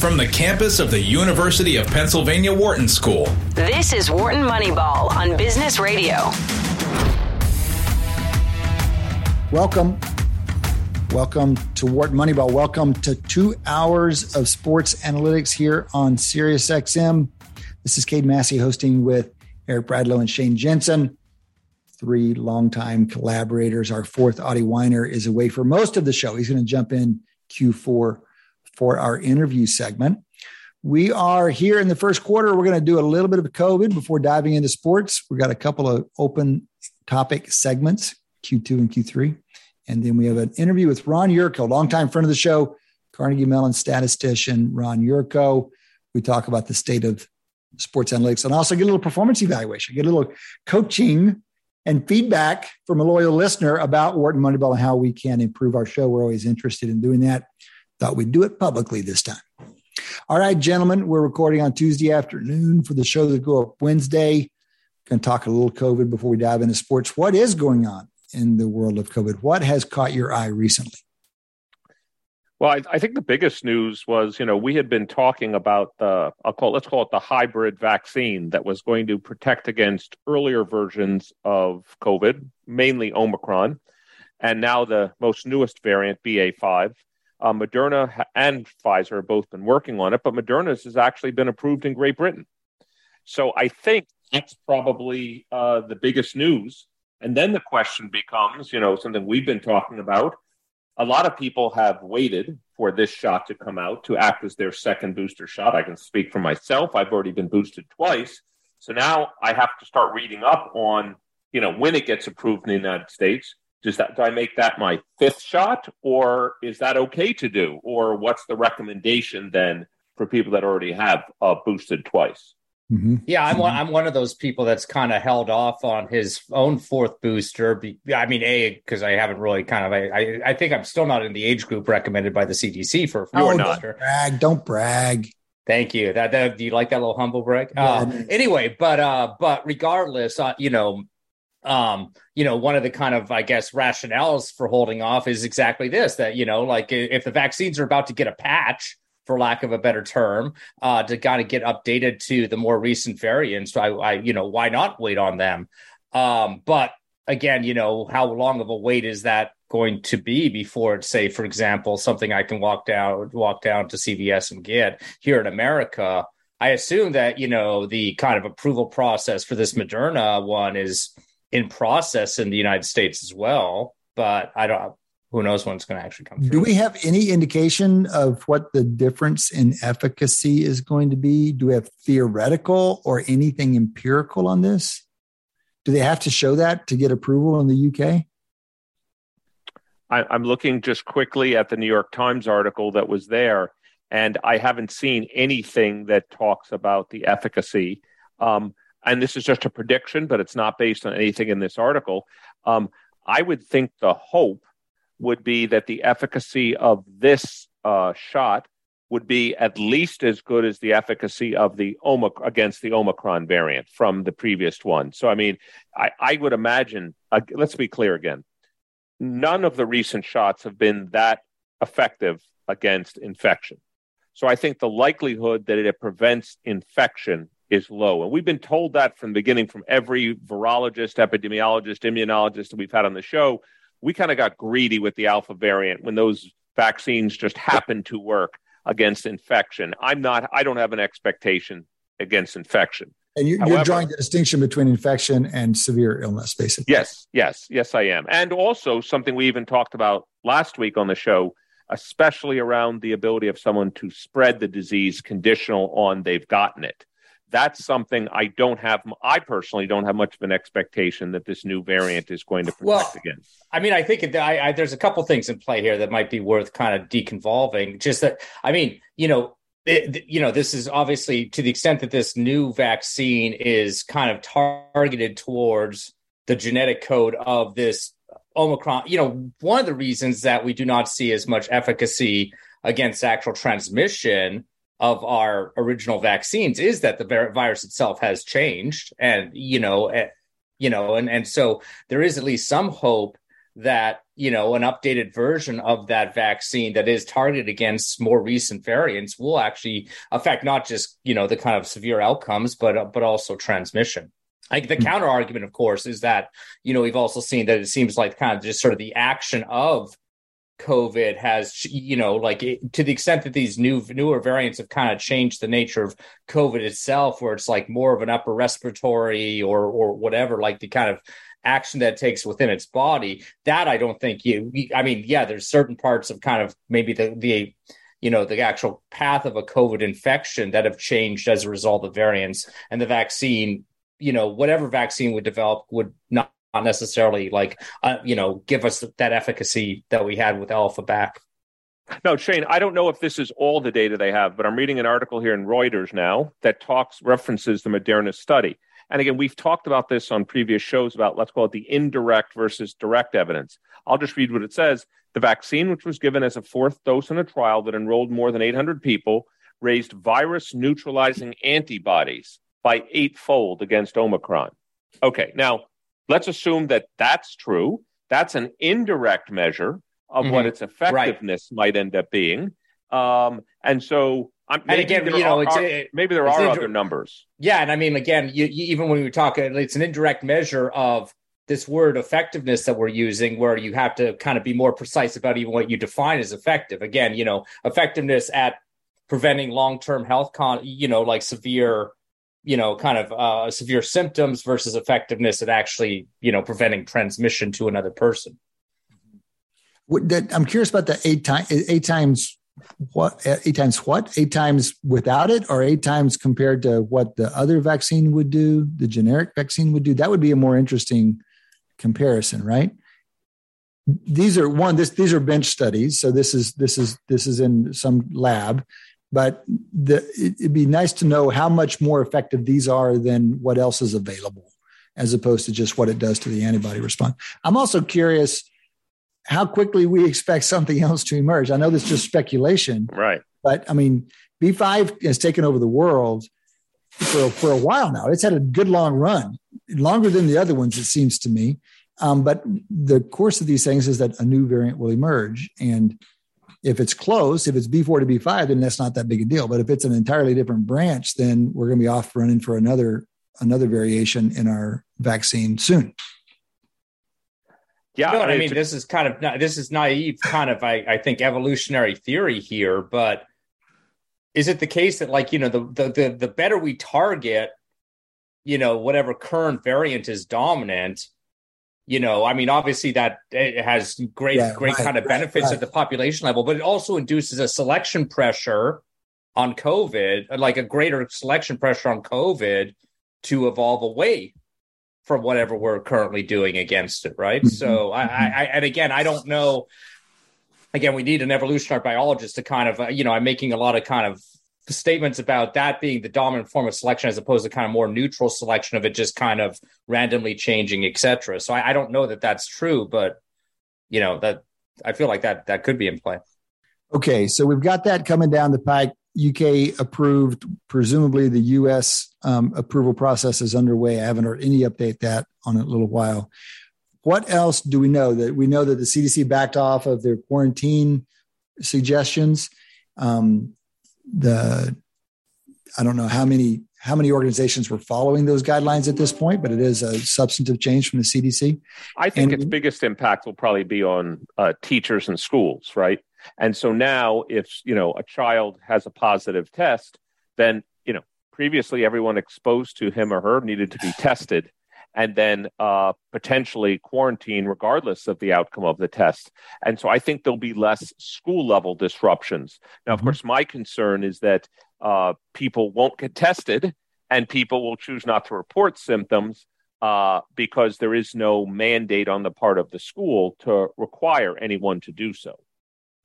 from the campus of the University of Pennsylvania Wharton School. This is Wharton Moneyball on Business Radio. Welcome. Welcome to Wharton Moneyball. Welcome to two hours of sports analytics here on SiriusXM. This is Cade Massey hosting with Eric Bradlow and Shane Jensen, three longtime collaborators. Our fourth, Adi Wyner, is away for most of the show. He's going to jump in Q4 for our interview segment. We are here in the first quarter. We're going to do a little bit of COVID before diving into sports. We've got a couple of open topic segments, Q2 and Q3. And then we have an interview with Ron Yurko, longtime friend of the show, Carnegie Mellon statistician Ron Yurko. We talk about the state of sports analytics and also get a little performance evaluation, get a little coaching and feedback from a loyal listener about Wharton Moneyball and how we can improve our show. We're always interested in doing that. Thought we'd do it publicly this time. All right, gentlemen, we're recording on Tuesday afternoon for the show that go up Wednesday. Going to talk a little COVID before we dive into sports. What is going on in the world of COVID? What has caught your eye recently? Well, I, I, think the biggest news was, you know, we had been talking about the, I'll call, let's call it the hybrid vaccine that was going to protect against earlier versions of COVID, mainly Omicron, and now the most newest variant, BA5. Uh, Moderna and Pfizer have both been working on it, but Moderna's has actually been approved in Great Britain. So I think that's probably uh, the biggest news. And then the question becomes, you know, something we've been talking about. A lot of people have waited for this shot to come out to act as their second booster shot. I can speak for myself. I've already been boosted twice. So now I have to start reading up on, you know, when it gets approved in the United States does that do I make that my fifth shot, or is that okay to do, or what's the recommendation then for people that already have uh, boosted twice? Mm-hmm. Yeah, I'm one, I'm one of those people that's kind of held off on his own fourth booster. I mean, a because I haven't really kind of I, I think I'm still not in the age group recommended by the CDC for. a oh, not. Don't brag! Don't brag. Thank you. That, that do you like that little humble brag? Yeah. Uh, anyway, but uh, but regardless, uh, you know, um, you know, one of the kind of, I guess, rationales for holding off is exactly this that, you know, like if the vaccines are about to get a patch, for lack of a better term, uh, to kind of get updated to the more recent variants, I, I you know, why not wait on them? Um, but again, you know, how long of a wait is that going to be before it's, say, for example, something I can walk down, walk down to CVS and get here in America? I assume that, you know, the kind of approval process for this Moderna one is in process in the United States as well. But I don't. Who knows when it's going to actually come through? Do we have any indication of what the difference in efficacy is going to be? Do we have theoretical or anything empirical on this? Do they have to show that to get approval in the UK? I, am looking just quickly at the New York Times article that was there, and I haven't seen anything that talks about the efficacy. Um, and this is just a prediction, but it's not based on anything in this article. Um, I would think the hope would be that the efficacy of this uh, shot would be at least as good as the efficacy of the Omic- against the Omicron variant from the previous one. So, I mean, I, I would imagine, uh, let's be clear again, none of the recent shots have been that effective against infection. So, I think the likelihood that it prevents infection is low. And we've been told that from the beginning from every virologist, epidemiologist, immunologist that we've had on the show. We kind of got greedy with the alpha variant when those vaccines just happened to work against infection. I'm not, I don't have an expectation against infection. And you, are drawing the distinction between infection and severe illness, basically. Yes, yes, yes, I am. And also something we even talked about last week on the show, especially around the ability of someone to spread the disease conditional on they've gotten it that's something I don't have. I personally don't have much of an expectation that this new variant is going to protect well, against. I mean, I think it, I, I, there's a couple things in play here that might be worth kind of deconvolving. Just that, I mean, you know, it, you know, this is obviously to the extent that this new vaccine is kind of targeted towards the genetic code of this Omicron. You know, one of the reasons that we do not see as much efficacy against actual transmission of our original vaccines is that the virus itself has changed and you know uh, you know and and so there is at least some hope that you know an updated version of that vaccine that is targeted against more recent variants will actually affect not just you know the kind of severe outcomes but uh, but also transmission like the hmm. counter argument of course is that you know we've also seen that it seems like kind of just sort of the action of covid has you know like to the extent that these new newer variants have kind of changed the nature of covid itself where it's like more of an upper respiratory or or whatever like the kind of action that takes within its body that i don't think you i mean yeah there's certain parts of kind of maybe the the you know the actual path of a covid infection that have changed as a result of variants and the vaccine you know whatever vaccine would develop would not necessarily like uh, you know give us that efficacy that we had with alpha back no, Shane, I don't know if this is all the data they have, but I'm reading an article here in Reuters now that talks references the Moderna study. And again, we've talked about this on previous shows about let's call it the indirect versus direct evidence. I'll just read what it says. The vaccine, which was given as a fourth dose in a trial that enrolled more than 800 people, raised virus neutralizing antibodies by eightfold against Omicron. Okay, now let's assume that that's true. That's an indirect measure of mm-hmm. what its effectiveness right. might end up being. Um, and so I'm, and again, you know, are, it, maybe there are other numbers. Yeah, and I mean, again, you, you, even when we talk, it's an indirect measure of this word effectiveness that we're using, where you have to kind of be more precise about even what you define as effective. Again, you know, effectiveness at preventing long-term health con, you know, like severe, you know, kind of uh, severe symptoms versus effectiveness at actually, you know, preventing transmission to another person. I'm curious about the eight times eight times what eight times what? Eight times without it or eight times compared to what the other vaccine would do the generic vaccine would do? That would be a more interesting comparison right? These are one this these are bench studies so this is this is this is in some lab but the, it, it'd be nice to know how much more effective these are than what else is available as opposed to just what it does to the antibody response i'm also curious how quickly we expect something else to emerge. I know this is just speculation, right? But I mean, B5 has taken over the world for for a while now. It's had a good long run, longer than the other ones, it seems to me. Um, but the course of these things is that a new variant will emerge, and if it's close, if it's B4 to B5, then that's not that big a deal. But if it's an entirely different branch, then we're going to be off running for another another variation in our vaccine soon. Yeah, I mean, this is kind of this is naive, kind of I, I think evolutionary theory here, but is it the case that like you know the the the, the better we target, you know, whatever current variant is dominant, you know, I mean, obviously that it has great yeah, great right, kind of benefits right, right. at the population level, but it also induces a selection pressure on COVID, like a greater selection pressure on COVID to evolve away from whatever we're currently doing against it, right? Mm-hmm. So I, I, and again, I don't know. Again, we need an evolutionary biologist to kind of, uh, you know, I'm making a lot of kind of statements about that being the dominant form of selection as opposed to kind of more neutral selection of it just kind of randomly changing, etc. So I, I don't know that that's true, but you know that I feel like that that could be in play. Okay, so we've got that coming down the pike. UK approved. Presumably, the US um, approval process is underway. I haven't heard any update that on a little while. What else do we know? That we know that the CDC backed off of their quarantine suggestions. Um, the I don't know how many how many organizations were following those guidelines at this point, but it is a substantive change from the CDC. I think and, its biggest impact will probably be on uh, teachers and schools, right? And so now, if you know a child has a positive test, then you know previously everyone exposed to him or her needed to be tested and then uh, potentially quarantine regardless of the outcome of the test. And so I think there'll be less school level disruptions. Now, of mm-hmm. course, my concern is that uh, people won't get tested and people will choose not to report symptoms uh, because there is no mandate on the part of the school to require anyone to do so.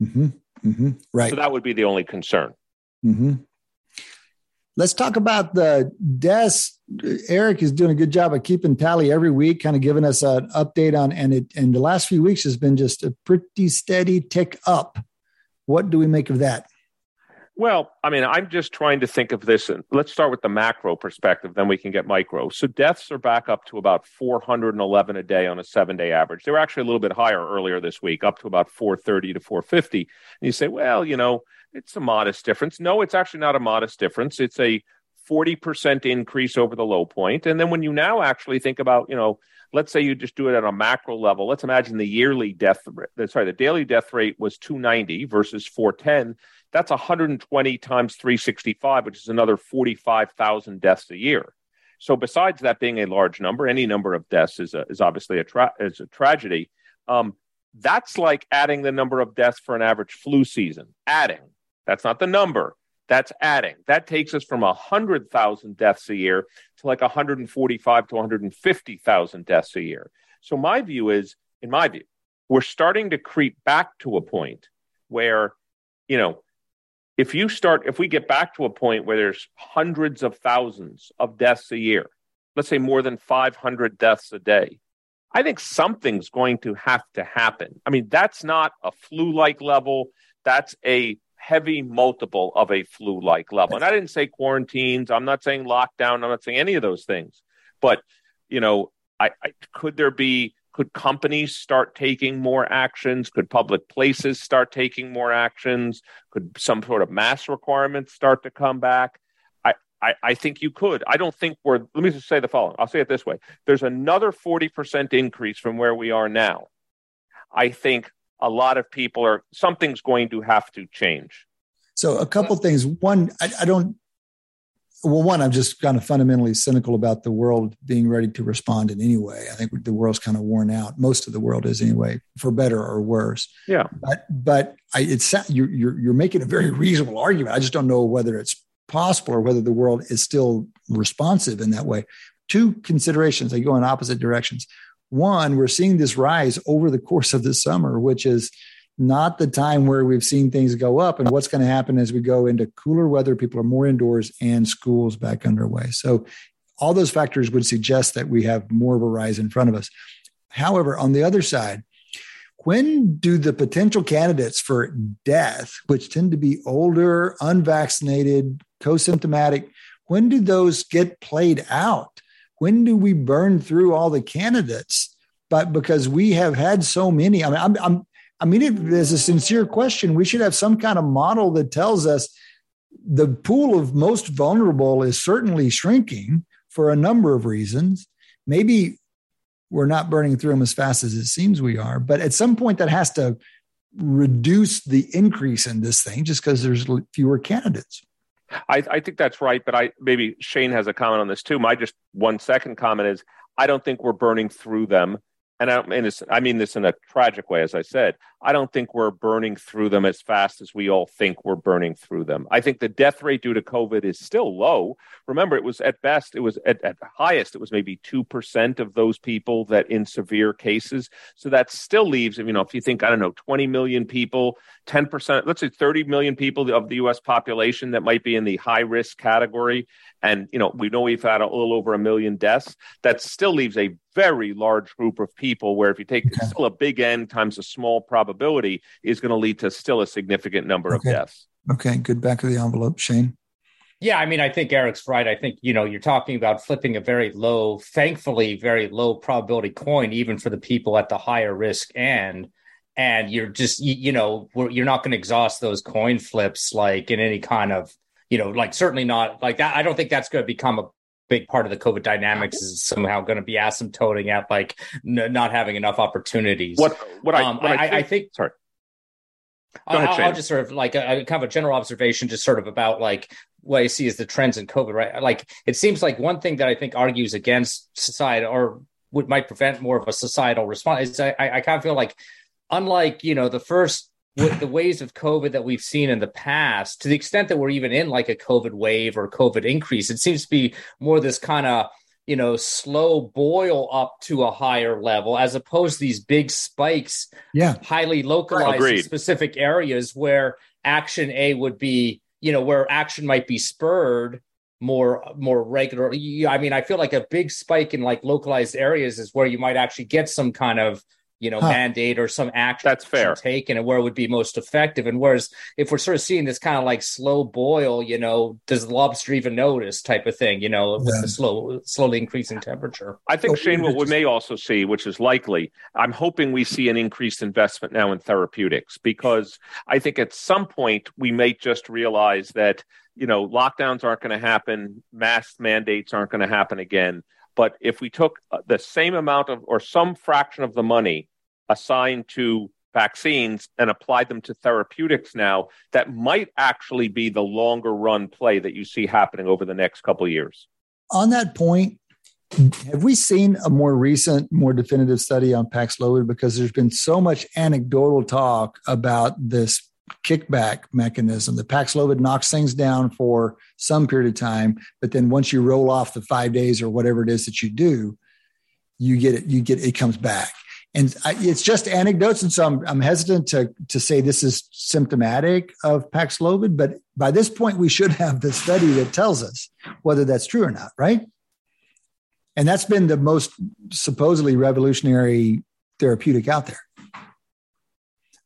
Mm-hmm. Mm-hmm. Right. So that would be the only concern. Mm-hmm. Let's talk about the deaths. Eric is doing a good job of keeping tally every week, kind of giving us an update on, and it and the last few weeks has been just a pretty steady tick up. What do we make of that? Well, I mean, I'm just trying to think of this. And let's start with the macro perspective, then we can get micro. So deaths are back up to about 411 a day on a seven day average. They were actually a little bit higher earlier this week, up to about 430 to 450. And you say, well, you know, it's a modest difference. No, it's actually not a modest difference. It's a 40% increase over the low point. And then when you now actually think about, you know, let's say you just do it at a macro level, let's imagine the yearly death, rate, sorry, the daily death rate was 290 versus 410 that's 120 times 365, which is another 45,000 deaths a year. So, besides that being a large number, any number of deaths is, a, is obviously a, tra- is a tragedy. Um, that's like adding the number of deaths for an average flu season. Adding. That's not the number. That's adding. That takes us from 100,000 deaths a year to like 145 to 150,000 deaths a year. So, my view is, in my view, we're starting to creep back to a point where, you know, if you start, if we get back to a point where there's hundreds of thousands of deaths a year, let's say more than 500 deaths a day, I think something's going to have to happen. I mean, that's not a flu like level, that's a heavy multiple of a flu like level. And I didn't say quarantines, I'm not saying lockdown, I'm not saying any of those things. But, you know, I, I could there be could companies start taking more actions? Could public places start taking more actions? Could some sort of mass requirements start to come back? I, I, I think you could. I don't think we're, let me just say the following. I'll say it this way there's another 40% increase from where we are now. I think a lot of people are, something's going to have to change. So, a couple things. One, I, I don't well, one, I'm just kind of fundamentally cynical about the world being ready to respond in any way. I think the world's kind of worn out. Most of the world is anyway, for better or worse. Yeah. But but I, it's you're, you're you're making a very reasonable argument. I just don't know whether it's possible or whether the world is still responsive in that way. Two considerations. They go in opposite directions. One, we're seeing this rise over the course of the summer, which is not the time where we've seen things go up. And what's going to happen as we go into cooler weather people are more indoors and schools back underway. So all those factors would suggest that we have more of a rise in front of us. However on the other side when do the potential candidates for death which tend to be older unvaccinated co-symptomatic when do those get played out when do we burn through all the candidates but because we have had so many i mean i'm, I'm I mean, if there's a sincere question, we should have some kind of model that tells us the pool of most vulnerable is certainly shrinking for a number of reasons. Maybe we're not burning through them as fast as it seems we are, but at some point that has to reduce the increase in this thing just because there's fewer candidates. I, I, think that's right, but I maybe Shane has a comment on this too. My just one second comment is I don't think we're burning through them and I, mean this, I mean this in a tragic way, as I said. I don't think we're burning through them as fast as we all think we're burning through them. I think the death rate due to COVID is still low. Remember, it was at best, it was at, at highest, it was maybe 2% of those people that in severe cases. So that still leaves, you know, if you think, I don't know, 20 million people, 10%, let's say 30 million people of the US population that might be in the high risk category. And, you know, we know we've had a little over a million deaths. That still leaves a very large group of people where if you take okay. still a big N times a small probability is going to lead to still a significant number okay. of deaths. Okay, good back of the envelope, Shane. Yeah, I mean, I think Eric's right. I think, you know, you're talking about flipping a very low, thankfully, very low probability coin, even for the people at the higher risk end. And you're just, you, you know, you're not going to exhaust those coin flips like in any kind of, you know, like certainly not like that. I don't think that's going to become a big part of the COVID dynamics is somehow going to be asymptoting at like n- not having enough opportunities. What what I um, what I, I, think, I, think sorry. Ahead, I'll, I'll, just sort of like a, a, kind of a general observation, just sort of about like what I see as the trends in COVID. Right, like it seems like one thing that I think argues against society or would might prevent more of a societal response is I, I kind of feel like unlike you know the first with the waves of COVID that we've seen in the past, to the extent that we're even in like a COVID wave or COVID increase, it seems to be more this kind of you know slow boil up to a higher level as opposed to these big spikes yeah. highly localized in specific areas where action a would be you know where action might be spurred more more regular i mean i feel like a big spike in like localized areas is where you might actually get some kind of you know, huh. mandate or some action that's fair taken and where it would be most effective. And whereas if we're sort of seeing this kind of like slow boil, you know, does the lobster even notice type of thing, you know, with yeah. the slow, slowly increasing temperature? I think, Shane, what we may also see, which is likely, I'm hoping we see an increased investment now in therapeutics because I think at some point we may just realize that, you know, lockdowns aren't going to happen, mask mandates aren't going to happen again but if we took uh, the same amount of or some fraction of the money assigned to vaccines and applied them to therapeutics now, that might actually be the longer run play that you see happening over the next couple of years. On that point, have we seen a more recent, more definitive study on Paxlovid? Because there's been so much anecdotal talk about this kickback mechanism. The Paxlovid knocks things down for some period of time, but then once you roll off the five days or whatever it is that you do, you get it. You get it comes back, and I, it's just anecdotes. And so I'm, I'm hesitant to to say this is symptomatic of Paxlovid, but by this point we should have the study that tells us whether that's true or not, right? And that's been the most supposedly revolutionary therapeutic out there.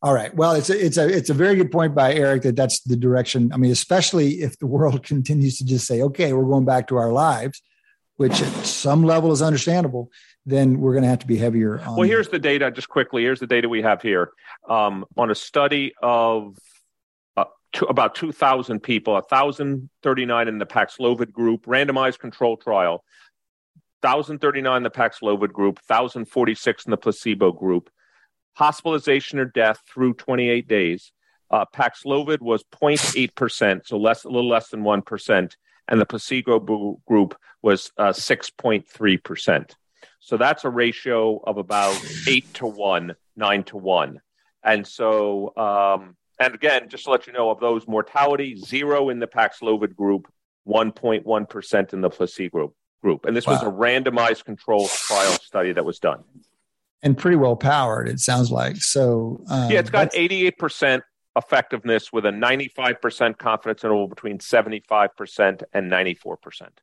All right. Well, it's a, it's a it's a very good point by Eric that that's the direction. I mean, especially if the world continues to just say, "Okay, we're going back to our lives," which at some level is understandable. Then we're going to have to be heavier. well, here's the data. Just quickly, here's the data we have here um, on a study of uh, to about 2,000 people, 1,039 in the Paxlovid group, randomized control trial. 1,039 in the Paxlovid group, 1,046 in the placebo group hospitalization or death through 28 days. Uh, Paxlovid was 0.8%, so less, a little less than 1%, and the placebo group was uh, 6.3%. So that's a ratio of about 8 to 1, 9 to 1. And so, um, and again, just to let you know, of those mortality, zero in the Paxlovid group, 1.1% in the placebo group. And this wow. was a randomized control trial study that was done and pretty well powered. It sounds like so. Um, yeah, it's got eighty eight percent effectiveness with a ninety five percent confidence interval between seventy five percent and ninety four percent.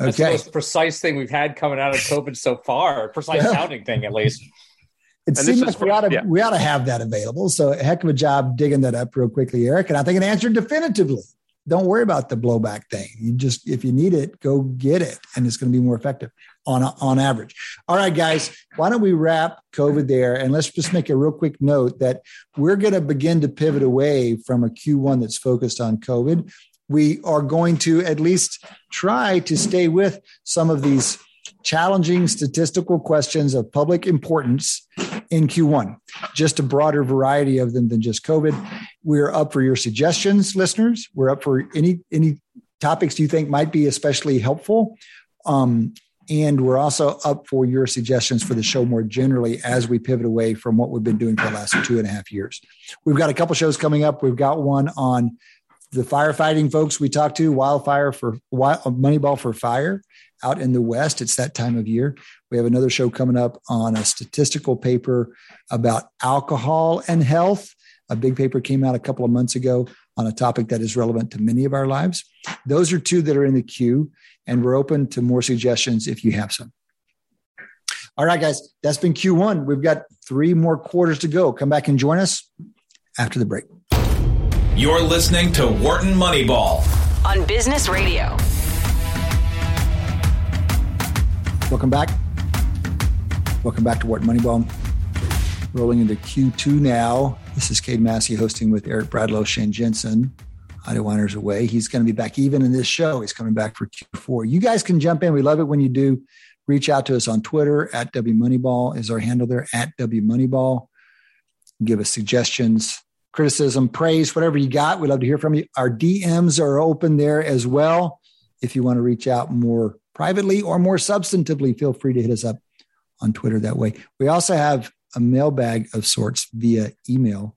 Okay. That's the most precise thing we've had coming out of COVID so far. Precise sounding thing, at least. It and seems like we ought, to, yeah. we ought to have that available. So, a heck of a job digging that up real quickly, Eric. And I think it answered definitively. Don't worry about the blowback thing. You just, if you need it, go get it, and it's going to be more effective on on average. All right, guys, why don't we wrap COVID there and let's just make a real quick note that we're going to begin to pivot away from a Q1 that's focused on COVID. We are going to at least try to stay with some of these challenging statistical questions of public importance in Q1, just a broader variety of them than just COVID. We're up for your suggestions, listeners. We're up for any any topics you think might be especially helpful. Um, and we're also up for your suggestions for the show more generally as we pivot away from what we've been doing for the last two and a half years. We've got a couple shows coming up. We've got one on the firefighting folks we talked to, wildfire for uh, Moneyball for Fire out in the West. It's that time of year. We have another show coming up on a statistical paper about alcohol and health. A big paper came out a couple of months ago on a topic that is relevant to many of our lives. Those are two that are in the queue and we're open to more suggestions if you have some. All right, guys, that's been Q1. We've got three more quarters to go. Come back and join us after the break. You're listening to Wharton Moneyball on Business Radio. Welcome back. Welcome back to Wharton Moneyball. Rolling into Q2 now. This is Cade Massey hosting with Eric Bradlow, Shane Jensen. Adi Wyner's away. He's going to be back even in this show. He's coming back for Q4. You guys can jump in. We love it when you do. Reach out to us on Twitter at W Moneyball is our handle there at W Moneyball. Give us suggestions, criticism, praise, whatever you got. We'd love to hear from you. Our DMs are open there as well. If you want to reach out more privately or more substantively, feel free to hit us up on Twitter that way. We also have a mailbag of sorts via email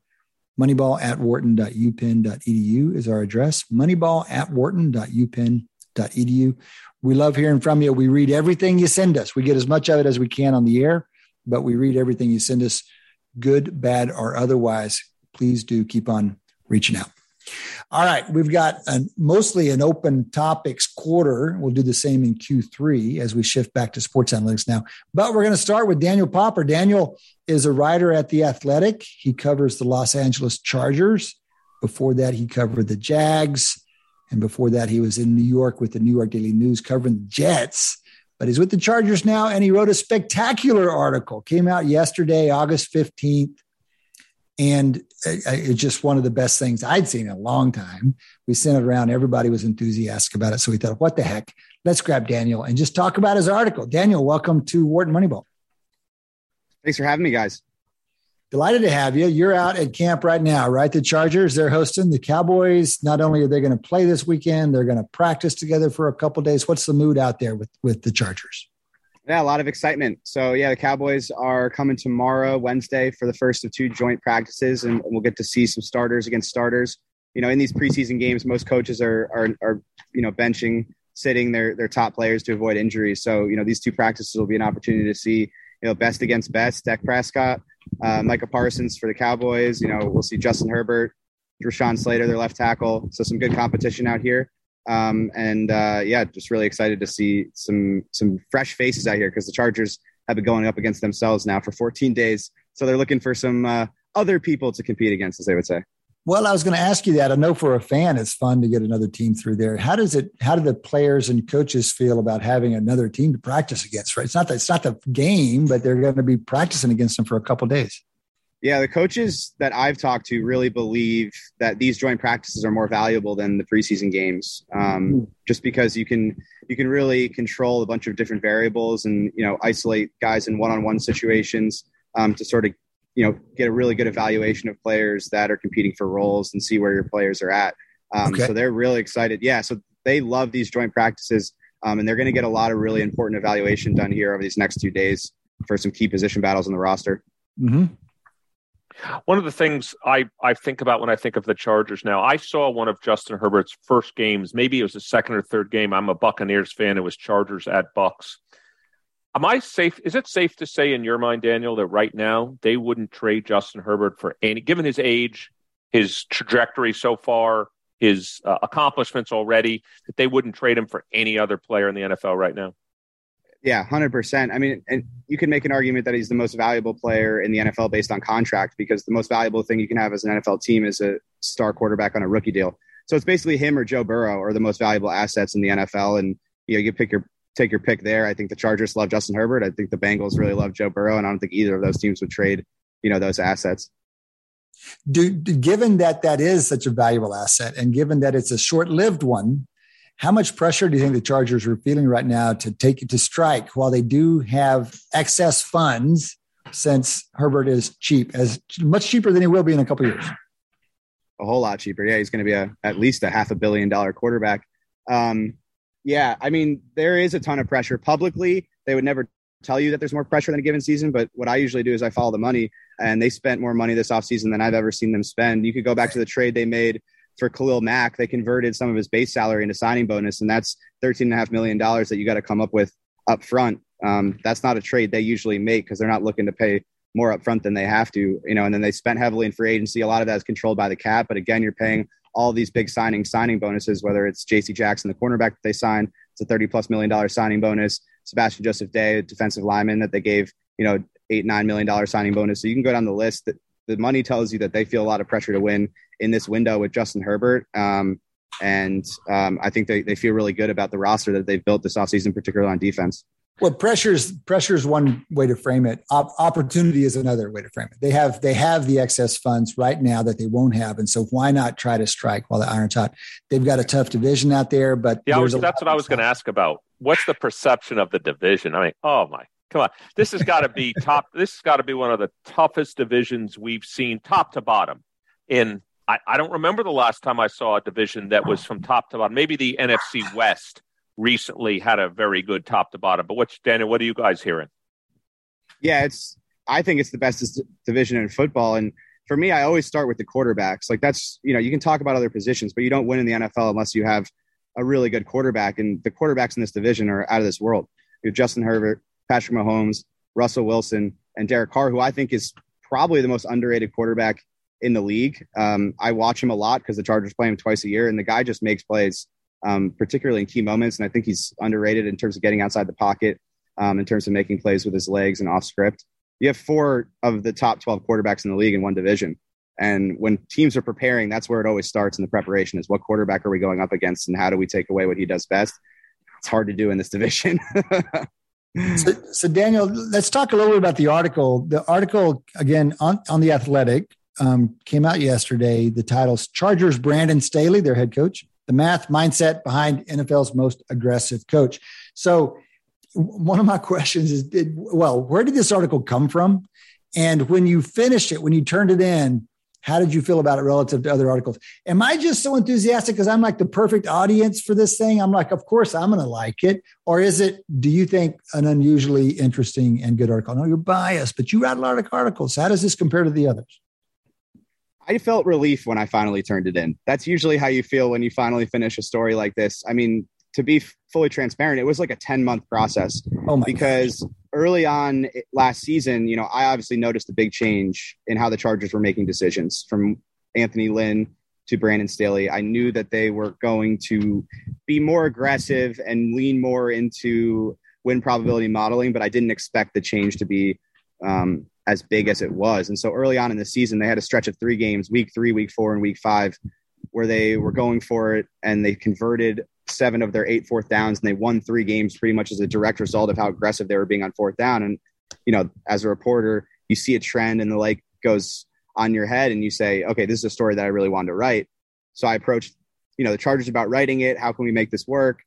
Moneyball at wharton.upenn.edu is our address. Moneyball at wharton.upenn.edu. We love hearing from you. We read everything you send us. We get as much of it as we can on the air, but we read everything you send us, good, bad, or otherwise. Please do keep on reaching out. All right, we've got an, mostly an open topics quarter. We'll do the same in Q3 as we shift back to sports analytics now. But we're going to start with Daniel Popper. Daniel is a writer at The Athletic. He covers the Los Angeles Chargers. Before that, he covered the Jags. And before that, he was in New York with the New York Daily News covering the Jets. But he's with the Chargers now, and he wrote a spectacular article. Came out yesterday, August 15th and it's just one of the best things I'd seen in a long time. We sent it around. Everybody was enthusiastic about it. So we thought, what the heck? Let's grab Daniel and just talk about his article. Daniel, welcome to Wharton Moneyball. Thanks for having me, guys. Delighted to have you. You're out at camp right now, right? The Chargers, they're hosting the Cowboys. Not only are they going to play this weekend, they're going to practice together for a couple days. What's the mood out there with, with the Chargers? Yeah, a lot of excitement. So yeah, the Cowboys are coming tomorrow, Wednesday, for the first of two joint practices, and we'll get to see some starters against starters. You know, in these preseason games, most coaches are are, are you know benching, sitting their their top players to avoid injuries. So you know, these two practices will be an opportunity to see you know best against best. Dak Prescott, uh, Micah Parsons for the Cowboys. You know, we'll see Justin Herbert, Rashawn Slater, their left tackle. So some good competition out here. Um, and uh, yeah, just really excited to see some some fresh faces out here because the Chargers have been going up against themselves now for 14 days. So they're looking for some uh, other people to compete against, as they would say. Well, I was going to ask you that. I know for a fan, it's fun to get another team through there. How does it? How do the players and coaches feel about having another team to practice against? Right? It's not that it's not the game, but they're going to be practicing against them for a couple days. Yeah, the coaches that I've talked to really believe that these joint practices are more valuable than the preseason games, um, hmm. just because you can you can really control a bunch of different variables and you know isolate guys in one-on-one situations um, to sort of you know get a really good evaluation of players that are competing for roles and see where your players are at. Um, okay. So they're really excited. Yeah, so they love these joint practices, um, and they're going to get a lot of really important evaluation done here over these next two days for some key position battles on the roster. Mm-hmm. One of the things I, I think about when I think of the Chargers now, I saw one of Justin Herbert's first games. Maybe it was the second or third game. I'm a Buccaneers fan. It was Chargers at Bucs. Am I safe? Is it safe to say in your mind, Daniel, that right now they wouldn't trade Justin Herbert for any, given his age, his trajectory so far, his uh, accomplishments already, that they wouldn't trade him for any other player in the NFL right now? Yeah, hundred percent. I mean, and you can make an argument that he's the most valuable player in the NFL based on contract because the most valuable thing you can have as an NFL team is a star quarterback on a rookie deal. So it's basically him or Joe Burrow are the most valuable assets in the NFL, and you know you pick your take your pick there. I think the Chargers love Justin Herbert. I think the Bengals really love Joe Burrow, and I don't think either of those teams would trade you know those assets. Do, given that that is such a valuable asset, and given that it's a short-lived one, how much pressure do you think the Chargers are feeling right now to take it to strike while they do have excess funds since Herbert is cheap, as much cheaper than he will be in a couple years? A whole lot cheaper. Yeah, he's going to be a, at least a half a billion dollar quarterback. Um, yeah, I mean, there is a ton of pressure. Publicly, they would never tell you that there's more pressure than a given season, but what I usually do is I follow the money, and they spent more money this offseason than I've ever seen them spend. You could go back to the trade they made for Khalil Mack, they converted some of his base salary into signing bonus, and that's thirteen and a half million dollars that you got to come up with up front. Um, that's not a trade they usually make because they're not looking to pay more up front than they have to, you know. And then they spent heavily in free agency. A lot of that is controlled by the cap, but again, you're paying all these big signing signing bonuses. Whether it's J.C. Jackson, the cornerback that they signed, it's a thirty plus million dollar signing bonus. Sebastian Joseph Day, defensive lineman that they gave, you know, eight nine million dollar signing bonus. So you can go down the list. That the money tells you that they feel a lot of pressure to win in this window with Justin Herbert. Um, and um, I think they, they feel really good about the roster that they've built this offseason, particularly on defense. Well, pressures pressure is one way to frame it. opportunity is another way to frame it. They have they have the excess funds right now that they won't have, and so why not try to strike while the iron's hot? They've got a tough division out there, but yeah, was, that's what I was going to ask about. What's the perception of the division? I mean, oh my, come on, this has got to be top. This has got to be one of the toughest divisions we've seen, top to bottom, in I, I don't remember the last time I saw a division that was from top to bottom. Maybe the NFC West recently had a very good top to bottom. But what's Daniel? What are you guys hearing? Yeah, it's. I think it's the best division in football, and for me, I always start with the quarterbacks. Like that's you know you can talk about other positions, but you don't win in the NFL unless you have a really good quarterback. And the quarterbacks in this division are out of this world. You have Justin Herbert, Patrick Mahomes, Russell Wilson, and Derek Carr, who I think is probably the most underrated quarterback in the league. Um, I watch him a lot because the Chargers play him twice a year, and the guy just makes plays, um, particularly in key moments. And I think he's underrated in terms of getting outside the pocket, um, in terms of making plays with his legs and off script. You have four of the top 12 quarterbacks in the league in one division. And when teams are preparing, that's where it always starts in the preparation is what quarterback are we going up against and how do we take away what he does best? It's hard to do in this division. So, so, Daniel, let's talk a little bit about the article. The article, again, on, on The Athletic, um, came out yesterday. The title's Chargers Brandon Staley, their head coach, the math mindset behind NFL's most aggressive coach. So, one of my questions is did, well, where did this article come from? And when you finished it, when you turned it in, how did you feel about it relative to other articles? Am I just so enthusiastic because I'm like the perfect audience for this thing? I'm like, of course I'm going to like it. Or is it, do you think, an unusually interesting and good article? No, you're biased, but you write a lot of articles. How does this compare to the others? I felt relief when I finally turned it in. That's usually how you feel when you finally finish a story like this. I mean, to be fully transparent, it was like a 10 month process oh because gosh. Early on last season, you know, I obviously noticed a big change in how the Chargers were making decisions from Anthony Lynn to Brandon Staley. I knew that they were going to be more aggressive and lean more into win probability modeling, but I didn't expect the change to be um, as big as it was. And so early on in the season, they had a stretch of three games week three, week four, and week five where they were going for it and they converted seven of their eight fourth downs and they won three games pretty much as a direct result of how aggressive they were being on fourth down. And, you know, as a reporter, you see a trend and the like goes on your head and you say, okay, this is a story that I really wanted to write. So I approached, you know, the Chargers about writing it. How can we make this work?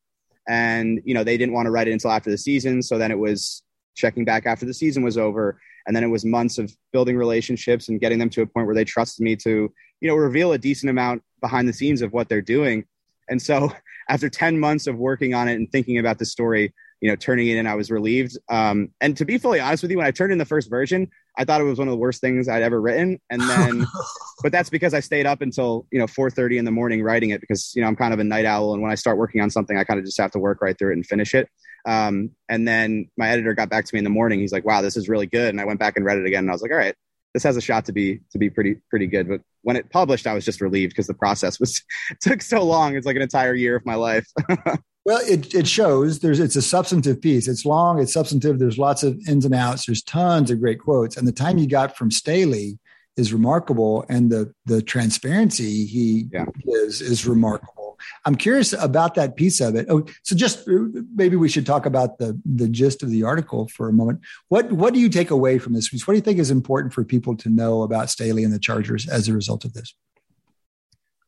And, you know, they didn't want to write it until after the season. So then it was checking back after the season was over. And then it was months of building relationships and getting them to a point where they trusted me to, you know, reveal a decent amount behind the scenes of what they're doing. And so after 10 months of working on it and thinking about the story, you know, turning it in, I was relieved. Um, and to be fully honest with you, when I turned in the first version, I thought it was one of the worst things I'd ever written. And then, but that's because I stayed up until, you know, 4.30 in the morning writing it because, you know, I'm kind of a night owl. And when I start working on something, I kind of just have to work right through it and finish it. Um, and then my editor got back to me in the morning. He's like, wow, this is really good. And I went back and read it again. And I was like, all right, this has a shot to be to be pretty pretty good. But when it published, I was just relieved because the process was took so long. It's like an entire year of my life. well, it it shows there's it's a substantive piece. It's long, it's substantive. There's lots of ins and outs. There's tons of great quotes, and the time you got from Staley is remarkable, and the the transparency he yeah. gives is remarkable. I'm curious about that piece of it. Oh, so just uh, maybe we should talk about the the gist of the article for a moment. What what do you take away from this? What do you think is important for people to know about Staley and the Chargers as a result of this?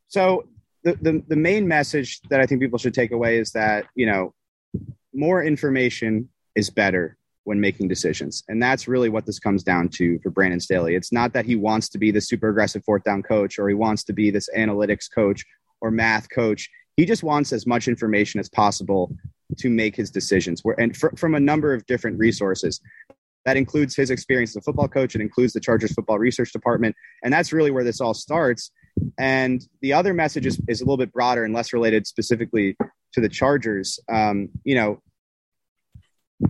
So the, the, the main message that I think people should take away is that you know more information is better when making decisions. And that's really what this comes down to for Brandon Staley. It's not that he wants to be the super aggressive fourth down coach or he wants to be this analytics coach or math coach. He just wants as much information as possible to make his decisions. Where And fr- from a number of different resources. That includes his experience as a football coach. It includes the Chargers football research department. And that's really where this all starts. And the other message is, is a little bit broader and less related specifically to the Chargers. Um, you know,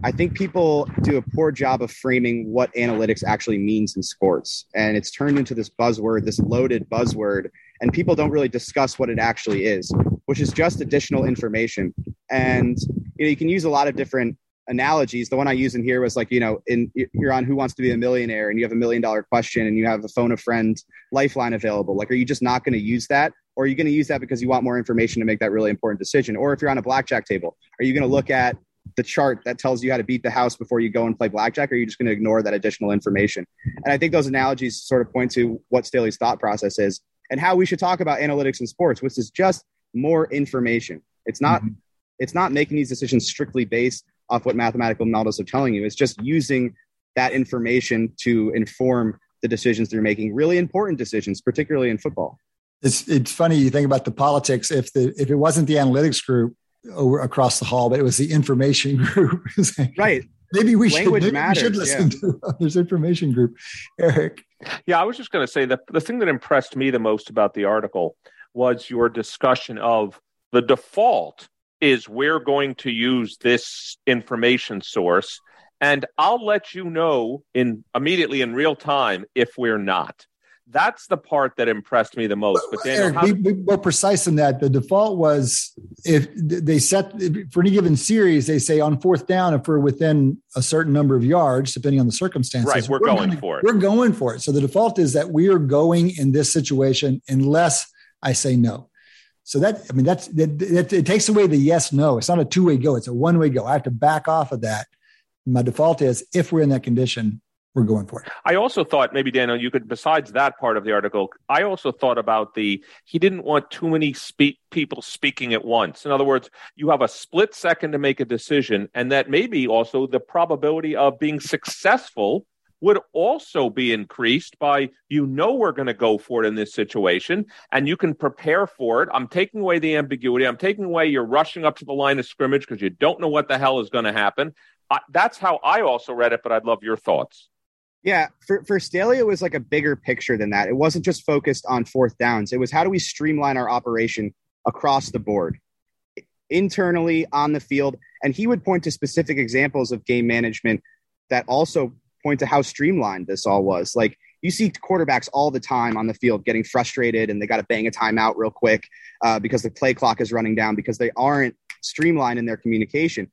I think people do a poor job of framing what analytics actually means in sports. And it's turned into this buzzword, this loaded buzzword, and people don't really discuss what it actually is, which is just additional information. And you know, you can use a lot of different analogies. The one I use in here was like, you know, in you're on Who Wants to Be a Millionaire and you have a million dollar question and you have a phone a friend lifeline available. Like, are you just not going to use that? Or are you going to use that because you want more information to make that really important decision? Or if you're on a blackjack table, are you going to look at the chart that tells you how to beat the house before you go and play blackjack, or are you just going to ignore that additional information? And I think those analogies sort of point to what Staley's thought process is and how we should talk about analytics in sports, which is just more information. It's not mm-hmm. it's not making these decisions strictly based off what mathematical models are telling you. It's just using that information to inform the decisions they're making, really important decisions, particularly in football. It's it's funny you think about the politics. If the if it wasn't the analytics group over across the hall, but it was the information group. right. Maybe we Language should maybe matters, we should listen yeah. to others information group. Eric. Yeah, I was just going to say that the thing that impressed me the most about the article was your discussion of the default is we're going to use this information source and I'll let you know in immediately in real time if we're not. That's the part that impressed me the most. But Daniel, Eric, be, be more precise than that. The default was if they set for any given series, they say on fourth down, if we're within a certain number of yards, depending on the circumstances, right, we're, we're going gonna, for it. We're going for it. So the default is that we are going in this situation unless I say no. So that I mean that's that, that it takes away the yes no. It's not a two way go. It's a one way go. I have to back off of that. My default is if we're in that condition, we're going for it. I also thought maybe Daniel, you could besides that part of the article, I also thought about the he didn't want too many speak people speaking at once. In other words, you have a split second to make a decision, and that maybe also the probability of being successful would also be increased by you know we're going to go for it in this situation and you can prepare for it. I'm taking away the ambiguity. I'm taking away you're rushing up to the line of scrimmage because you don't know what the hell is going to happen. I, that's how I also read it, but I'd love your thoughts. Yeah, for for Staley, it was like a bigger picture than that. It wasn't just focused on fourth downs. It was how do we streamline our operation across the board, internally on the field, and he would point to specific examples of game management that also point to how streamlined this all was. Like you see quarterbacks all the time on the field getting frustrated, and they got to bang a timeout real quick uh, because the play clock is running down because they aren't streamlined in their communication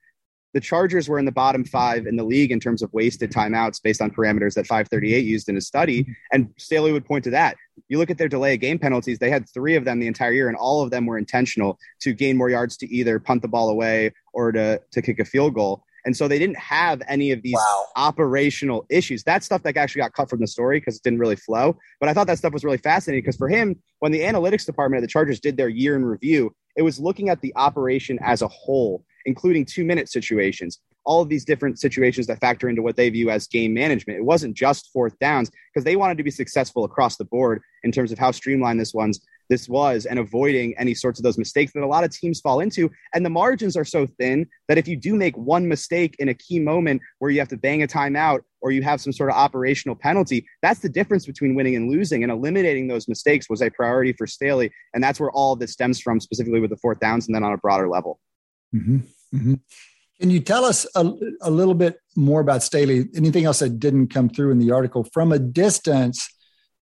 the Chargers were in the bottom five in the league in terms of wasted timeouts based on parameters that 538 used in a study. Mm-hmm. And Staley would point to that. You look at their delay of game penalties, they had three of them the entire year, and all of them were intentional to gain more yards to either punt the ball away or to, to kick a field goal. And so they didn't have any of these wow. operational issues. That stuff that actually got cut from the story because it didn't really flow. But I thought that stuff was really fascinating because for him, when the analytics department of the Chargers did their year in review, it was looking at the operation as a whole including two minute situations, all of these different situations that factor into what they view as game management. It wasn't just fourth downs because they wanted to be successful across the board in terms of how streamlined this one's this was and avoiding any sorts of those mistakes that a lot of teams fall into. And the margins are so thin that if you do make one mistake in a key moment where you have to bang a timeout or you have some sort of operational penalty, that's the difference between winning and losing. And eliminating those mistakes was a priority for Staley. And that's where all of this stems from, specifically with the fourth downs and then on a broader level. Mm-hmm. Mm-hmm. Can you tell us a, a, little bit more about Staley? Anything else that didn't come through in the article? From a distance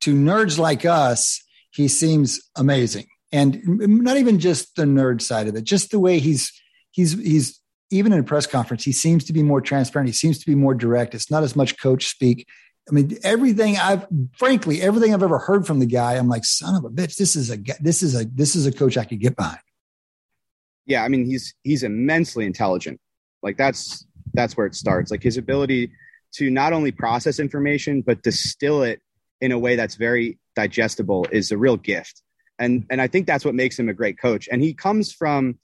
to nerds like us, he seems amazing. And not even just the nerd side of it, just the way he's he's he's even in a press conference, he seems to be more transparent. He seems to be more direct. It's not as much coach speak. I mean, everything I've frankly, everything I've ever heard from the guy, I'm like, son of a bitch, this is a this is a this is a coach I could get behind yeah, I mean he's he's immensely intelligent. Like that's that's where it starts. Like his ability to not only process information but distill it in a way that's very digestible is a real gift. And and I think that's what makes him a great coach. And he comes from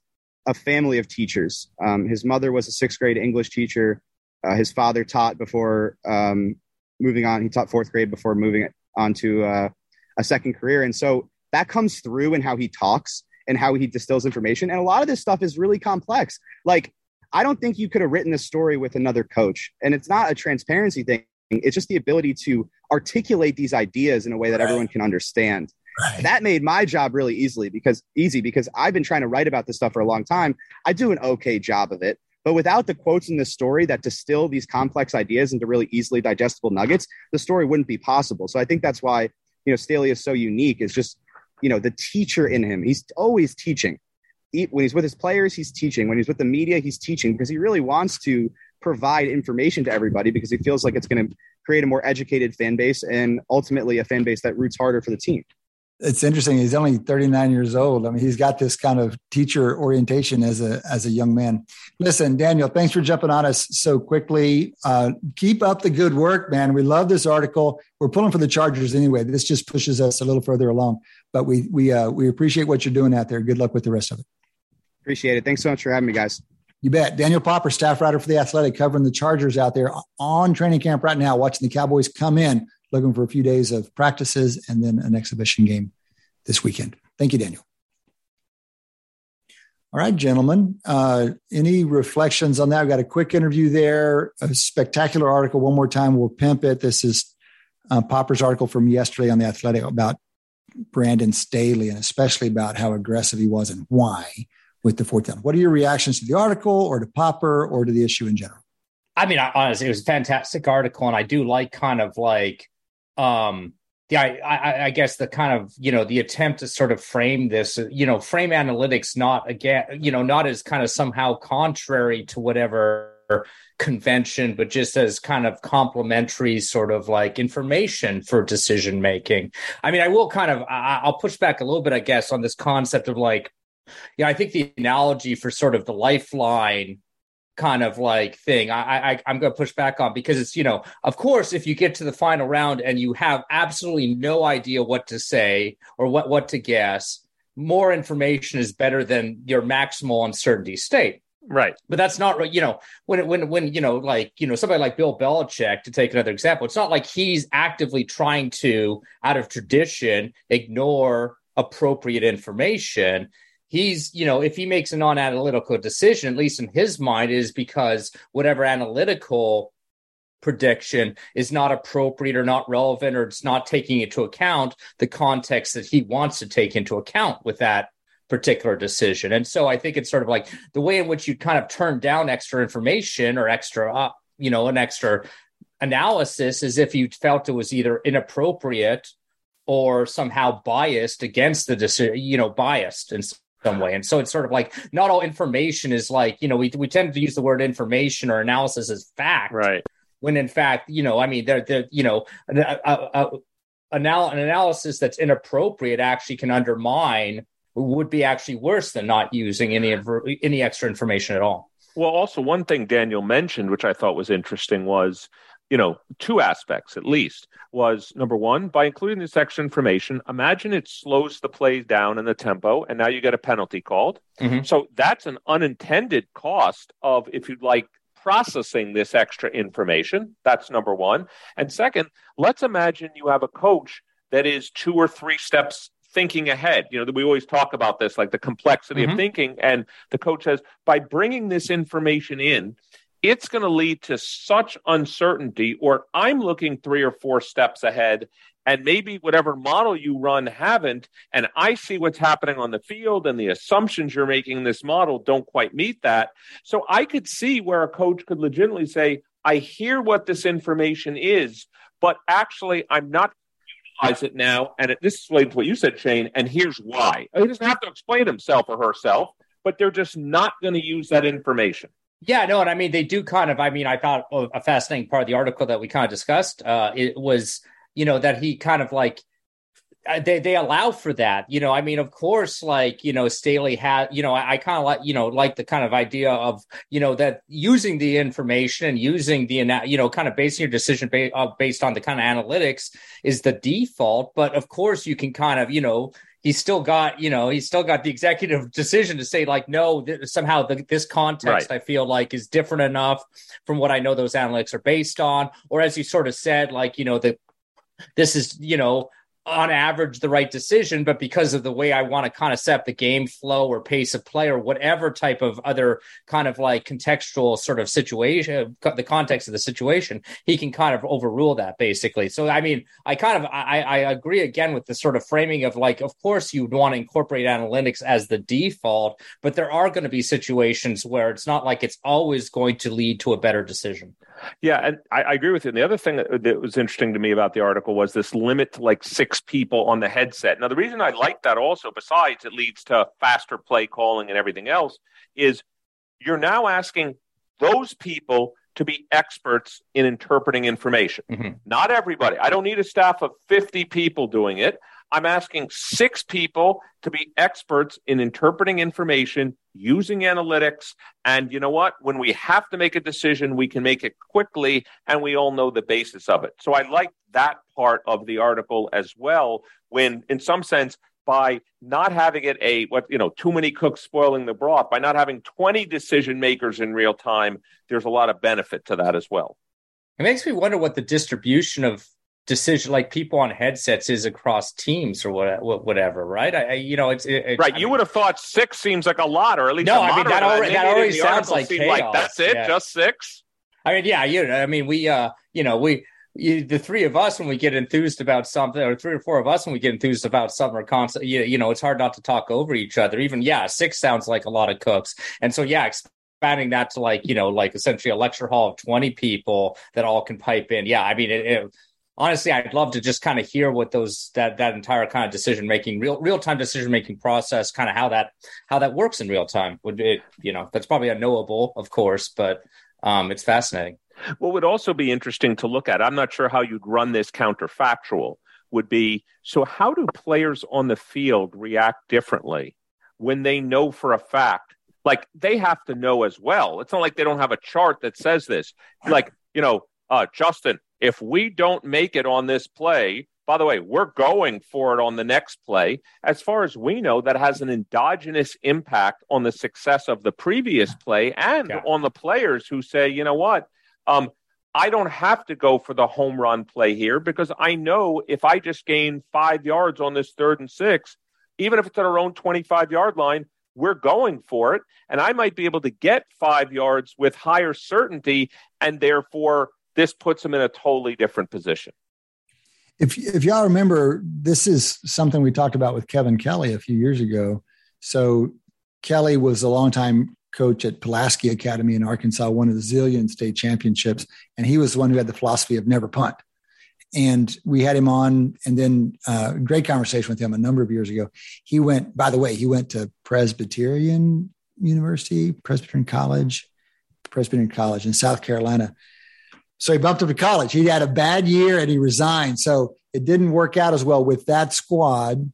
a family of teachers. Um, his mother was a sixth grade English teacher. Uh, his father taught before um, moving on. He taught fourth grade before moving on to uh, a second career. And so that comes through in how he talks and how he distills information. And a lot of this stuff is really complex. Like, I don't think you could have written a story with another coach. And it's not a transparency thing, it's just the ability to articulate these ideas in a way that right. everyone can understand. Right. That made my job really easily because easy because I've been trying to write about this stuff for a long time. I do an okay job of it, but without the quotes in the story that distill these complex ideas into really easily digestible nuggets, the story wouldn't be possible. So I think that's why you know Staley is so unique. Is just you know the teacher in him. He's always teaching. He, when he's with his players, he's teaching. When he's with the media, he's teaching because he really wants to provide information to everybody because he feels like it's going to create a more educated fan base and ultimately a fan base that roots harder for the team it's interesting. He's only 39 years old. I mean, he's got this kind of teacher orientation as a as a young man. Listen, Daniel, thanks for jumping on us so quickly. Uh, keep up the good work, man. We love this article. We're pulling for the Chargers anyway. This just pushes us a little further along. But we we uh, we appreciate what you're doing out there. Good luck with the rest of it. Appreciate it. Thanks so much for having me, guys. You bet. Daniel Popper, staff writer for the Athletic, covering the Chargers out there on training camp right now, watching the Cowboys come in looking for a few days of practices and then an exhibition game this weekend. Thank you, Daniel. All right, gentlemen. Uh, any reflections on that? I've got a quick interview there, a spectacular article. One more time, we'll pimp it. This is uh, Popper's article from yesterday on the Athletic about Brandon Staley and especially about how aggressive he was and why with the fourth down. What are your reactions to the article or to Popper or to the issue in general? I mean, honestly, it was a fantastic article, and I do like kind of like um, the I, I guess the kind of you know the attempt to sort of frame this you know frame analytics not again you know not as kind of somehow contrary to whatever convention but just as kind of complementary sort of like information for decision making. I mean i will kind of i'll push back a little bit i guess on this concept of like yeah i think the analogy for sort of the lifeline kind of like thing I, I i'm going to push back on because it's you know of course if you get to the final round and you have absolutely no idea what to say or what what to guess more information is better than your maximal uncertainty state right. But that's not you know when when when you know like you know somebody like bill belichick to take another example it's not like he's actively trying to out of tradition ignore appropriate information. He's you know if he makes a non-analytical decision at least in his mind is because whatever analytical prediction is not appropriate or not relevant or it's not taking into account the context that he wants to take into account with that particular decision and so i think it's sort of like the way in which you kind of turn down extra information or extra uh, you know an extra analysis is if you felt it was either inappropriate or somehow biased against the decision you know biased in some way. And so it's sort of like not all information is like, you know, we, we tend to use the word information or analysis as fact. Right. When in fact, you know, I mean, they're, they're you know, a, a, a, an analysis that's inappropriate actually can undermine would be actually worse than not using any any extra information at all. Well, also one thing Daniel mentioned, which I thought was interesting, was you know, two aspects at least was number one, by including this extra information, imagine it slows the play down in the tempo, and now you get a penalty called. Mm-hmm. So that's an unintended cost of, if you'd like, processing this extra information. That's number one. And second, let's imagine you have a coach that is two or three steps thinking ahead. You know, we always talk about this, like the complexity mm-hmm. of thinking. And the coach says, by bringing this information in, it's going to lead to such uncertainty, or I'm looking three or four steps ahead, and maybe whatever model you run haven't, and I see what's happening on the field, and the assumptions you're making in this model don't quite meet that. So I could see where a coach could legitimately say, I hear what this information is, but actually, I'm not it now. And it, this explains what you said, Shane, and here's why. He doesn't have to explain himself or herself, but they're just not going to use that information. Yeah, no, and I mean they do kind of. I mean, I thought a fascinating part of the article that we kind of discussed. Uh, it was, you know, that he kind of like they they allow for that. You know, I mean, of course, like you know, Staley had. You know, I, I kind of like you know like the kind of idea of you know that using the information and using the you know kind of basing your decision ba- uh, based on the kind of analytics is the default. But of course, you can kind of you know he's still got you know he's still got the executive decision to say like no th- somehow the, this context right. i feel like is different enough from what i know those analytics are based on or as you sort of said like you know the this is you know on average the right decision, but because of the way I want to kind of set the game flow or pace of play or whatever type of other kind of like contextual sort of situation, the context of the situation, he can kind of overrule that basically. So I mean, I kind of I, I agree again with the sort of framing of like, of course you'd want to incorporate analytics as the default, but there are going to be situations where it's not like it's always going to lead to a better decision. Yeah, and I, I, agree with you. And the other thing that, that, was interesting to me about the article was this limit to like six people on the headset. Now, the reason I like that also, besides it leads to faster play calling and everything else, is you're now asking those people to be experts in interpreting information. Mm-hmm. Not everybody. I don't need a staff of 50 people doing it. I'm asking six people to be experts in interpreting information using analytics. And you know what? When we have to make a decision, we can make it quickly and we all know the basis of it. So I like that part of the article as well, when in some sense, by not having it a what you know too many cooks spoiling the broth by not having 20 decision makers in real time there's a lot of benefit to that as well it makes me wonder what the distribution of decision like people on headsets is across teams or what, whatever right? I, you know it's it, right I you mean, would have thought six seems like a lot or at least no i mean that already, that already sounds like chaos. like that's it yeah. just six. I mean yeah you know i mean we uh you know we you, the three of us when we get enthused about something or three or four of us when we get enthused about something or concept you, you know it's hard not to talk over each other. Even yeah six sounds like a lot of cooks. And so yeah expanding that to like you know like essentially a lecture hall of 20 people that all can pipe in. Yeah i mean it, it honestly, I'd love to just kind of hear what those that that entire kind of decision making, real real time decision making process, kind of how that how that works in real time. Would it, you know, that's probably unknowable, of course, but um, it's fascinating. What would also be interesting to look at, I'm not sure how you'd run this counterfactual, would be so how do players on the field react differently when they know for a fact? Like they have to know as well. It's not like they don't have a chart that says this. Like, you know, uh, Justin, if we don't make it on this play, by the way, we're going for it on the next play. As far as we know, that has an endogenous impact on the success of the previous play and yeah. on the players who say, you know what, um, I don't have to go for the home run play here because I know if I just gain five yards on this third and six, even if it's at our own 25 yard line, we're going for it. And I might be able to get five yards with higher certainty. And therefore, this puts them in a totally different position. If, if y'all remember, this is something we talked about with Kevin Kelley a few years ago. So Kelley was a longtime coach at Pulaski Academy in Arkansas, won a zillion state championships, and he was the one who had the philosophy of never punt. And we had him on, and then uh, great conversation with him a number of years ago. He went, by the way, he went to Presbyterian University, Presbyterian College, Presbyterian College in South Carolina. So he bumped up to college. He had a bad year and he resigned. So it didn't work out as well with that squad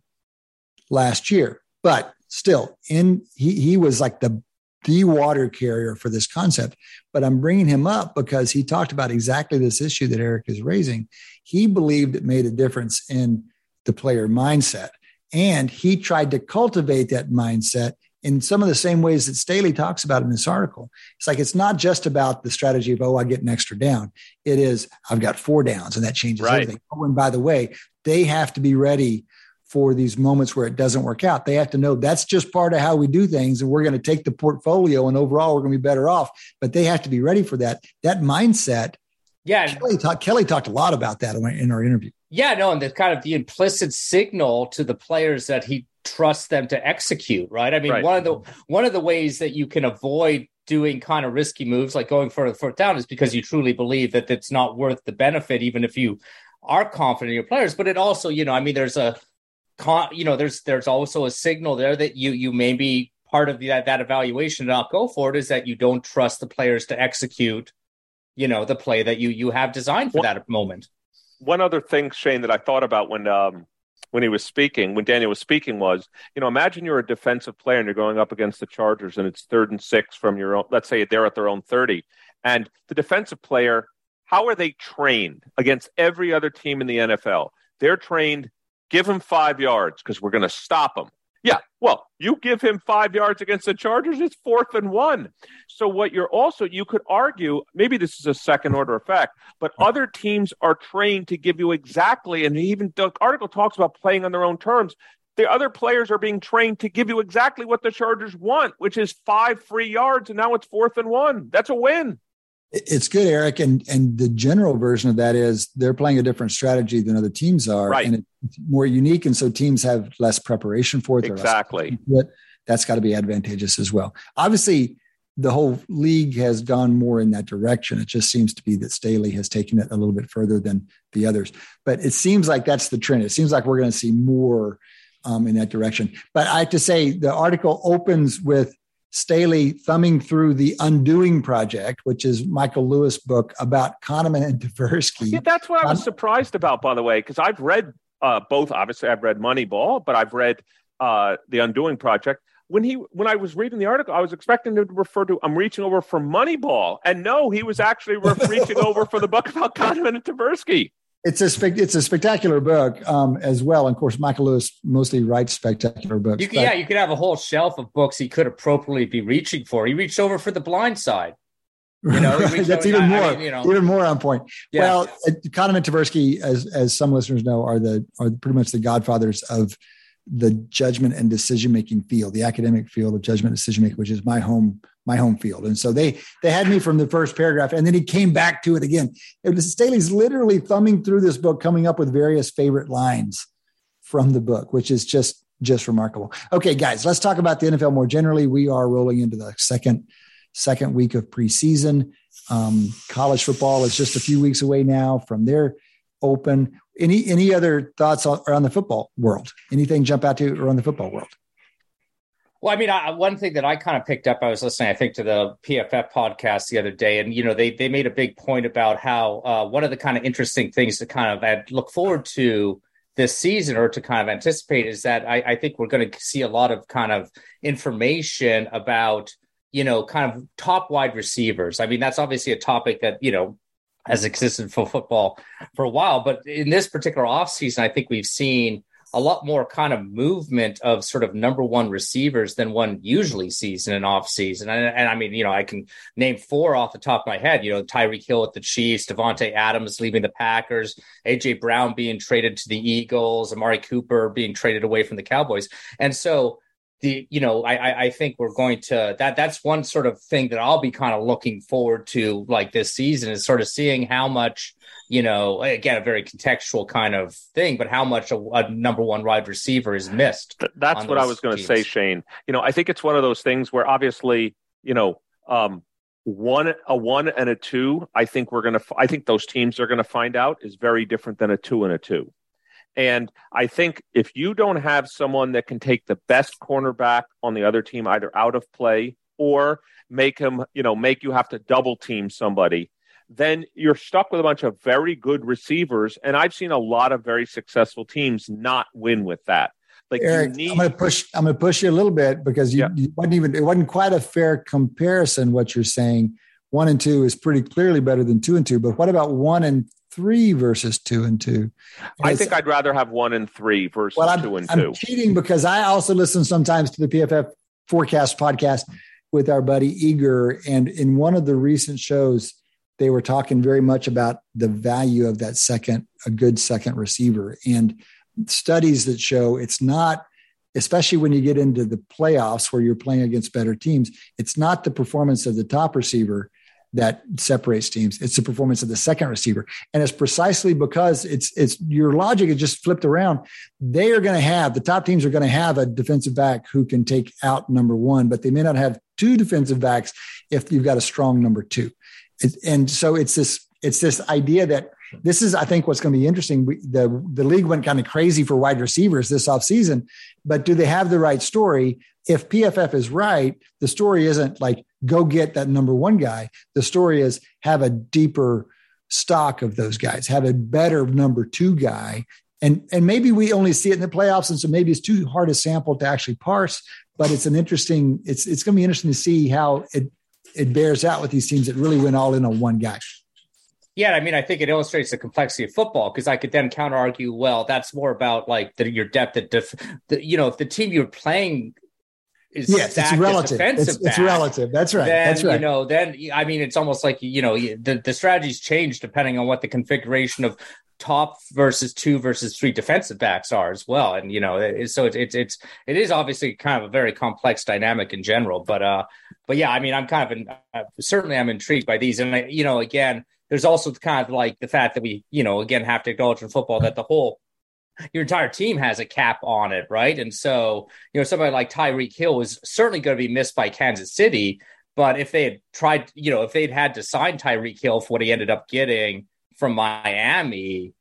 last year. But still, in he he was like the the water carrier for this concept. But I'm bringing him up because he talked about exactly this issue that Eric is raising. He believed it made a difference in the player mindset. And he tried to cultivate that mindset in some of the same ways that Staley talks about in this article. It's like it's not just about the strategy of, oh, I get an extra down. It is, I've got four downs and that changes right. everything. Oh, and by the way, they have to be ready for these moments where it doesn't work out. They have to know that's just part of how we do things. And we're going to take the portfolio and overall we're going to be better off. But they have to be ready for that. That mindset. Yeah. Kelley, talk, Kelley talked a lot about that in our interview. Yeah, no, and the kind of the implicit signal to the players that he trusts them to execute, right? I mean, right. one of the one of the ways that you can avoid doing kind of risky moves like going for the fourth down is because you truly believe that it's not worth the benefit, even if you are confident in your players. But it also, you know, I mean, there's a con, you know, there's there's also a signal there that you you may be part of that that evaluation to not go for it is that you don't trust the players to execute, you know, the play that you you have designed for that moment. One other thing, Shane, that I thought about when um, when he was speaking, when Daniel was speaking, was you know, imagine you're a defensive player and you're going up against the Chargers and it's third and six from your own. Let's say they're at their own thirty, and the defensive player, how are they trained against every other team in the NFL? They're trained give them five yards because we're going to stop him. Yeah, well, you give him five yards against the Chargers, it's fourth and one. So, what you're also, you could argue, maybe this is a second order effect, but other teams are trained to give you exactly, and even the article talks about playing on their own terms. The other players are being trained to give you exactly what the Chargers want, which is five free yards, and now it's fourth and one. That's a win. It's good, Eric, and and the general version of that is they're playing a different strategy than other teams are, right. and it's more unique, and so teams have less preparation for it. Exactly, it. that's got to be advantageous as well. Obviously, the whole league has gone more in that direction. It just seems to be that Staley has taken it a little bit further than the others, but it seems like that's the trend. It seems like we're going to see more um, in that direction. But I have to say, the article opens with Staley thumbing through the Undoing Project, which is Michael Lewis' book about Kahneman and Tversky. Yeah, that's what I was surprised about, by the way, because I've read uh, both. Obviously, I've read Moneyball, but I've read uh, the Undoing Project. When he when I was reading the article, I was expecting him to refer to I'm reaching over for Moneyball, and no, he was actually reaching over for the book about Kahneman and Tversky it's a spe- it's a spectacular book um, as well. And of course, Michael Lewis mostly writes spectacular books. You could, yeah, you could have a whole shelf of books he could appropriately be reaching for. He reached over for The Blind Side. You know, that's even more, I mean, you know. even more on point. Yeah. Well, Kahneman and Tversky, as as some listeners know, are the are pretty much the godfathers of the judgment and decision making field, the academic field of judgment decision making, which is my home my home field. And so they they had me from the first paragraph, and then he came back to it again. It was Staley's literally thumbing through this book, coming up with various favorite lines from the book, which is just just remarkable. Okay, guys, let's talk about the NFL more generally. We are rolling into the second second week of preseason. Um, college football is just a few weeks away now from their open. Any any other thoughts around the football world? Anything jump out to you around the football world? Well, I mean, I, one thing that I kind of picked up, I was listening, I think, to the PFF podcast the other day, and you know, they they made a big point about how uh, one of the kind of interesting things to kind of look forward to this season or to kind of anticipate is that I, I think we're going to see a lot of kind of information about you know kind of top wide receivers. I mean, that's obviously a topic that you know has existed for football for a while, but in this particular offseason, I think we've seen a lot more kind of movement of sort of number one receivers than one usually sees in an off season. And, and, I mean, you know, I can name four off the top of my head. You know, Tyreek Hill with the Chiefs, Davante Adams leaving the Packers, AJ Brown being traded to the Eagles, Amari Cooper being traded away from the Cowboys, and so. The, you know, I, I think we're going to that. That's one sort of thing that I'll be kind of looking forward to, like this season, is sort of seeing how much you know, again, a very contextual kind of thing, but how much a, a number one wide receiver is missed. That's what I was going to say, Shane. You know, I think it's one of those things where obviously, you know, um, one a one and a two. I think we're going to. I think those teams are going to find out is very different than a two and a two. And I think if you don't have someone that can take the best cornerback on the other team either out of play or make him, you know, make you have to double team somebody, then you're stuck with a bunch of very good receivers. And I've seen a lot of very successful teams not win with that. Like Eric, need- I'm going to push. I'm going to push you a little bit because you, yeah. you wasn't even. It wasn't quite a fair comparison. What you're saying, one and two is pretty clearly better than two and two. But what about one and three versus two and two? I think I'd rather have one and three versus well, two and I'm cheating because I also listen sometimes to the PFF forecast podcast with our buddy Eager, and in one of the recent shows, they were talking very much about the value of that second, a good second receiver, and studies that show it's not, especially when you get into the playoffs where you're playing against better teams, it's not the performance of the top receiver that separates teams. It's the performance of the second receiver. And it's precisely because it's it's your logic is just flipped around. They are going to have the top teams are going to have a defensive back who can take out number one, but they may not have two defensive backs if you've got a strong number two and so it's this it's this idea that this is, I think, what's going to be interesting. We, the the league went kind of crazy for wide receivers this offseason, but do they have the right story? If PFF is right, the story isn't like go get that number one guy. The story is have a deeper stock of those guys, have a better number two guy. And, and maybe we only see it in the playoffs. And so maybe it's too hard a sample to actually parse, but it's an interesting, it's, it's going to be interesting to see how it, it bears out with these teams that really went all in on one guy. Yeah, I mean, I think it illustrates the complexity of football because I could then counter argue, well, that's more about like the, your depth at def, the, you know, if the team you're playing is yes, it's relative. It's, it's, relative. That's right. Then, That's right. You know, then I mean, it's almost like you know the the strategies change depending on what the configuration of top versus two versus three defensive backs are as well. And you know, so it's it's it's it is obviously kind of a very complex dynamic in general. But uh, but yeah, I mean, I'm kind of in, uh, certainly I'm intrigued by these, and I, you know, again, there's also kind of like the fact that we you know again have to acknowledge in football that the whole your entire team has a cap on it, right? And so, you know, somebody like Tyreek Hill is certainly going to be missed by Kansas City. But if they had tried, you know, if they'd had to sign Tyreek Hill for what he ended up getting from Miami,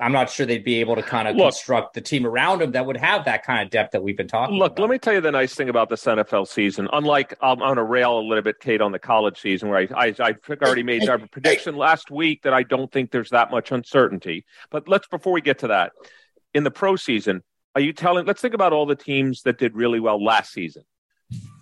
I'm not sure they'd be able to kind of look, construct the team around him that would have that kind of depth that we've been talking look, about. let me tell you the nice thing about this NFL season. Unlike I'm on a rail a little bit, Cade, on the college season, where I, I, I already made a prediction last week that I don't think there's that much uncertainty. But let's, before we get to that, in the pro season, are you telling, let's think about all the teams that did really well last season.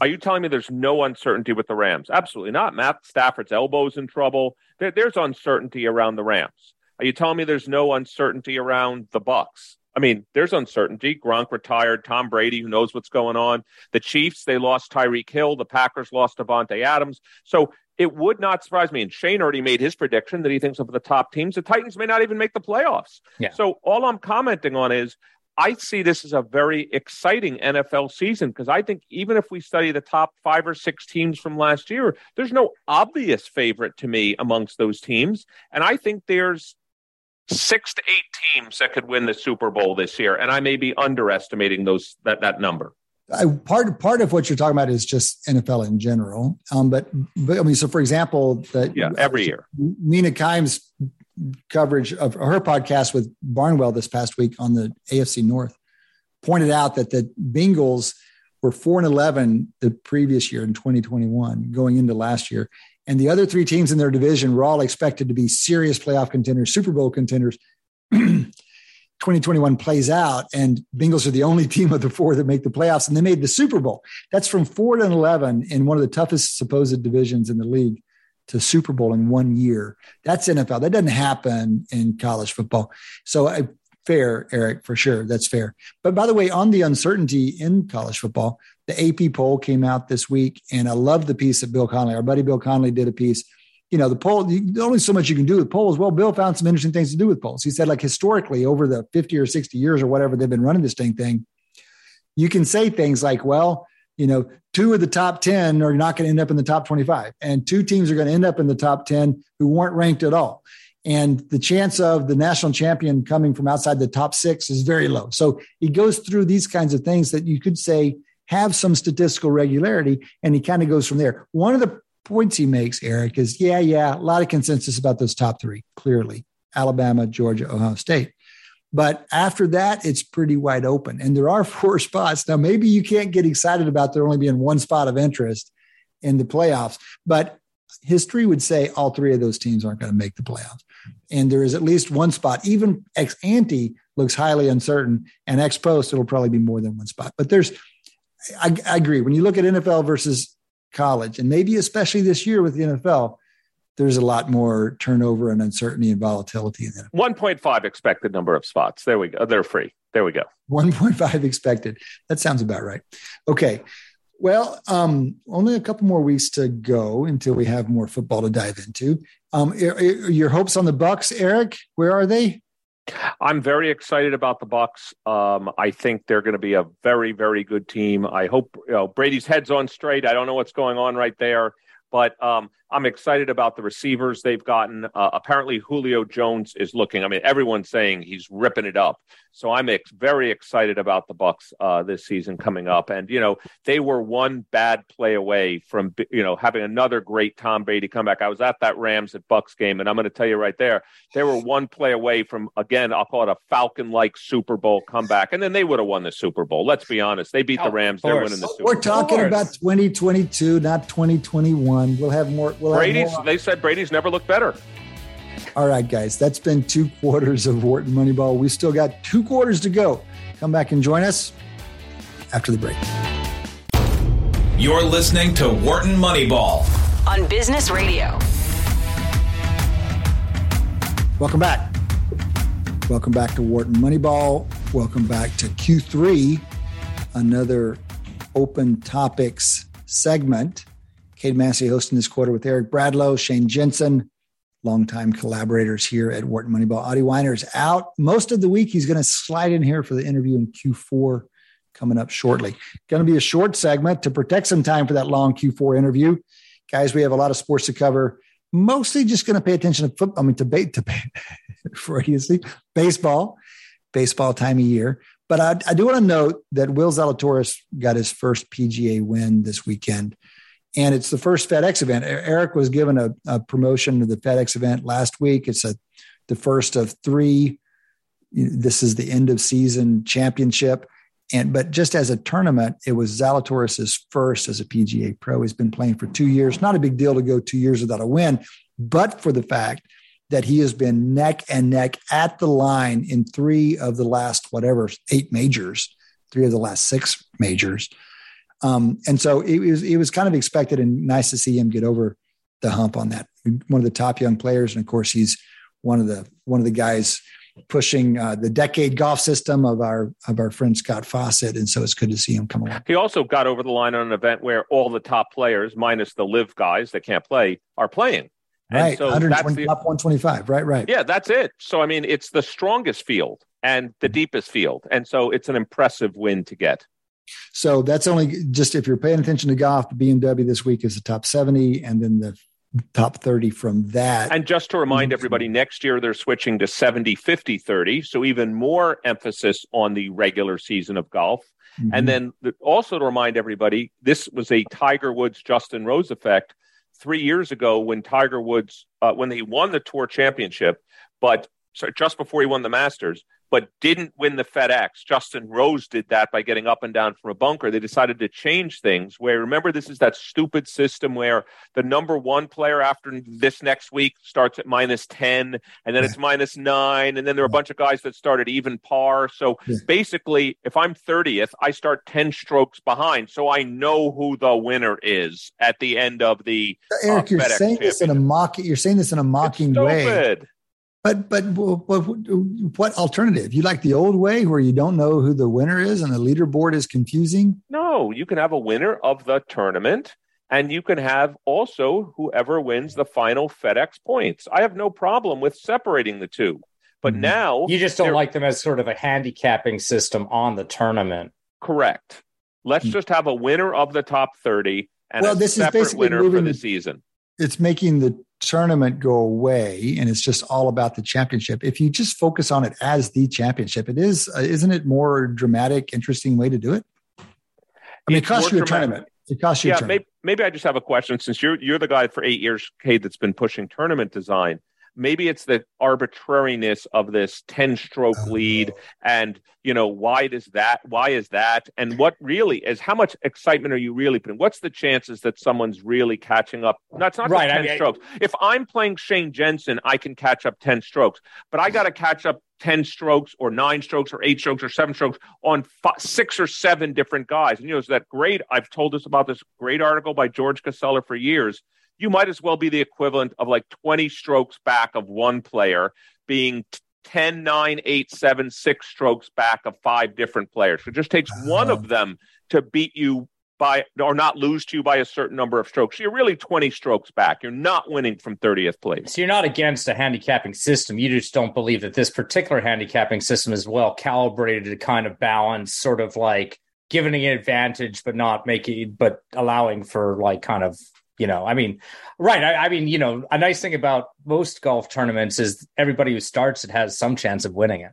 Are you telling me there's no uncertainty with the Rams? Absolutely not. Matt Stafford's elbow's in trouble. There, there's uncertainty around the Rams. Are you telling me there's no uncertainty around the Bucs? I mean, there's uncertainty. Gronk retired. Tom Brady, who knows what's going on. The Chiefs, they lost Tyreek Hill. The Packers lost Davante Adams. So it would not surprise me. And Shane already made his prediction that he thinks of the top teams. The Titans may not even make the playoffs. Yeah. So all I'm commenting on is I see this as a very exciting NFL season because I think even if we study the top five or six teams from last year, there's no obvious favorite to me amongst those teams. And I think there's six to eight teams that could win the Super Bowl this year. And I may be underestimating those that, that number. I, part part of what you're talking about is just NFL in general. Um, but but I mean, so for example, that yeah, every year, Mina Kimes coverage of her podcast with Barnwell this past week on the AFC North pointed out that the Bengals were 4 and 11 the previous year in 2021 going into last year and the other three teams in their division were all expected to be serious playoff contenders, Super Bowl contenders. 2021 plays out, and Bengals are the only team of the four that make the playoffs, and they made the Super Bowl. That's from four to 11 in one of the toughest supposed divisions in the league to Super Bowl in one year. That's NFL. That doesn't happen in college football. So fair, Eric, for sure. That's fair. But by the way, on the uncertainty in college football, the AP poll came out this week, and I love the piece that Bill Connelly, our buddy Bill Connelly, did a piece. You know, the poll, the only so much you can do with polls. Well, Bill found some interesting things to do with polls. He said, like historically, over the 50 or 60 years or whatever they've been running this dang thing, you can say things like, well, you know, two of the top 10 are not going to end up in the top 25, and two teams are going to end up in the top 10 who weren't ranked at all. And the chance of the national champion coming from outside the top six is very low. So he goes through these kinds of things that you could say have some statistical regularity. And he kind of goes from there. One of the points he makes, Eric, is yeah, yeah, a lot of consensus about those top three, clearly Alabama, Georgia, Ohio State. But after that, it's pretty wide open. And there are four spots. Now, maybe you can't get excited about there only being one spot of interest in the playoffs, but history would say all three of those teams aren't going to make the playoffs. And there is at least one spot, even ex ante looks highly uncertain, and ex post, it'll probably be more than one spot. But there's I, I agree. When you look at NFL versus college, and maybe especially this year with the NFL, there's a lot more turnover and uncertainty and volatility in that. 1.5 expected number of spots. There we go. They're free. There we go. 1.5 expected. That sounds about right. Okay. Well, um, only a couple more weeks to go until we have more football to dive into. Um, your hopes on the Bucs, Eric? Where are they? I'm very excited about the Bucs. Um, I think they're going to be a very, very good team. I hope you know, Brady's head's on straight. I don't know what's going on right there, but um, I'm excited about the receivers they've gotten. Uh, apparently, Julio Jones is looking. I mean, everyone's saying he's ripping it up. So I'm ex- very excited about the Bucs uh, this season coming up. And you know, they were one bad play away from you know having another great Tom Brady comeback. I was at that Rams at Bucs game, and I'm going to tell you right there, they were one play away from again. I'll call it a Falcon-like Super Bowl comeback, and then they would have won the Super Bowl. Let's be honest, they beat the Rams. They're winning the Super. Bowl. We're talking about 2022, not 2021. We'll have more. We'll Brady's. They said Brady's never looked better. All right, guys, that's been two quarters of Wharton Moneyball. We still got two quarters to go. Come back and join us after the break. You're listening to Wharton Moneyball on Business Radio. Welcome back. Welcome back to Wharton Moneyball. Welcome back to Q3, another open topics segment. Cade Massey hosting this quarter with Eric Bradlow, Shane Jensen, longtime collaborators here at Wharton Moneyball. Wyner is out most of the week. He's going to slide in here for the interview in Q4 coming up shortly. Going to be a short segment to protect some time for that long Q4 interview. Guys, we have a lot of sports to cover. Mostly just going to pay attention to football. I mean, for you see, baseball, baseball time of year. But I, I do want to note that Will Zalatoris got his first PGA win this weekend and it's the first FedEx event. Eric was given a, a promotion to the FedEx event last week. It's a the first of three. This is the end of season championship, and but just as a tournament, it was Zalatoris's first as a PGA Pro. He's been playing for two years. Not a big deal to go two years without a win, but for the fact that he has been neck and neck at the line in three of the last whatever eight majors, three of the last six majors. Um, and so it was it was kind of expected and nice to see him get over the hump on that. One of the top young players, and of course he's one of the one of the guys pushing uh, the decade golf system of our of our friend Scott Fawcett, and so it's good to see him come along. He also got over the line on an event where all the top players, minus the LIV guys that can't play, are playing. right, so 120, the, top 125. Right, right. Yeah, that's it. So I mean, it's the strongest field and the deepest field, and so it's an impressive win to get. So that's only just if you're paying attention to golf, the BMW this week is the top 70 and then the top 30 from that. And just to remind everybody, next year they're switching to 70, 50, 30. So even more emphasis on the regular season of golf. Mm-hmm. And then also to remind everybody, this was a Tiger Woods Justin Rose effect three years ago when Tiger Woods, uh, when he won the tour championship, but so just before he won the Masters, but didn't win the FedEx. Justin Rose did that by getting up and down from a bunker. They decided to change things. Where remember, this is that stupid system where the number one player after this next week starts at minus 10, and then it's minus nine, and then there are a bunch of guys that start at even par. So basically, if I'm 30th, I start 10 strokes behind. So I know who the winner is at the end of the. Eric, uh, you're FedEx saying this in a mock. You're saying this in a mocking way. But but what, what alternative? You like the old way where you don't know who the winner is and the leaderboard is confusing? No, you can have a winner of the tournament and you can have also whoever wins the final FedEx points. I have no problem with separating the two. But mm-hmm. now you just don't like them as sort of a handicapping system on the tournament. Correct. Let's mm-hmm. just have a winner of the top 30 and well, this is basically winner moving, for the season. It's making the tournament go away and it's just all about the championship. If you just focus on it as the championship it is uh, isn't it more dramatic interesting way to do it? I mean it's it costs you a tournament. It costs you yeah maybe, maybe i just have a question. Since you're you're the guy for eight years Cade that's been pushing tournament design maybe it's the arbitrariness of this 10 stroke lead and you know why does that why is that? And what really is how much excitement are you really putting? What's the chances that someone's really catching up? That's not right 10 I mean, strokes. If i'm playing shane jensen i can catch up 10 strokes but i got to catch up 10 strokes or nine strokes or eight strokes or seven strokes on five, six or seven different guys. And you know it's that great i've told us about this great article by george casella for years you might as well be the equivalent of like 20 strokes back of one player being 10, 9, 8, 7, 6 strokes back of five different players. So it just takes uh-huh. one of them to beat you by or not lose to you by a certain number of strokes. You're really 20 strokes back. You're not winning from 30th place. So you're not against a handicapping system. You just don't believe that this particular handicapping system is well calibrated to kind of balance sort of like giving an advantage but not making but allowing for like kind of you know i mean right I, I, mean you know a nice thing about most golf tournaments is everybody who starts it has some chance of winning it.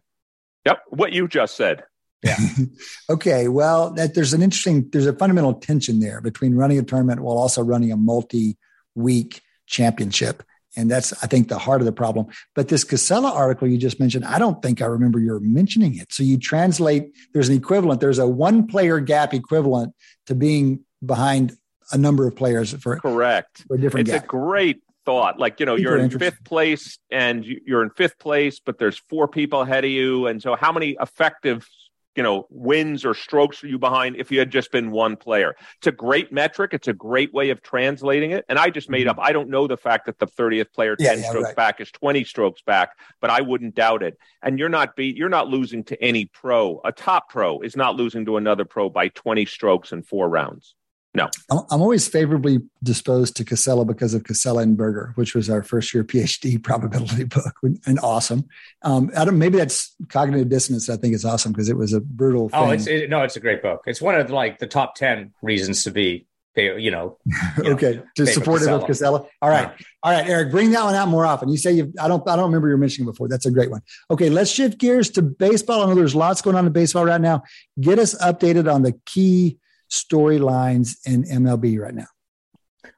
Yep what you just said. Yeah. Okay well that there's an interesting there's a fundamental tension there between running a tournament while also running a multi-week championship. And that's i think the heart of the problem. But this casella article you just mentioned i don't think i remember you mentioning it. So you translate there's an equivalent there's a one player gap equivalent to being behind a number of players for correct for different. It's gap. a great thought. Like you know, Super you're in fifth place, and you're in fifth place, but there's four people ahead of you, and so how many effective you know wins or strokes are you behind if you had just been one player it's a great metric it's a great way of translating it and i just made mm-hmm. up i don't know the fact that the 30th player 10 yeah, yeah, strokes right. back is 20 strokes back but i wouldn't doubt it and you're not beat you're not losing to any pro a top pro is not losing to another pro by 20 strokes in four rounds no. I'm always favorably disposed to Casella because of Casella and Berger, which was our first year PhD probability book and awesome. Um, I don't, maybe that's cognitive dissonance. I think is awesome because it was a brutal. Oh, it's it, no, it's a great book. It's one of like the top 10 reasons to be, you know, you okay. to support it with Casella. All right. Yeah. All right, Eric, bring that one out more often. You say you I don't, I don't remember you mentioning before. That's a great one. Okay. Let's shift gears to baseball. I know there's lots going on in baseball right now. Get us updated on the key storylines in MLB right now?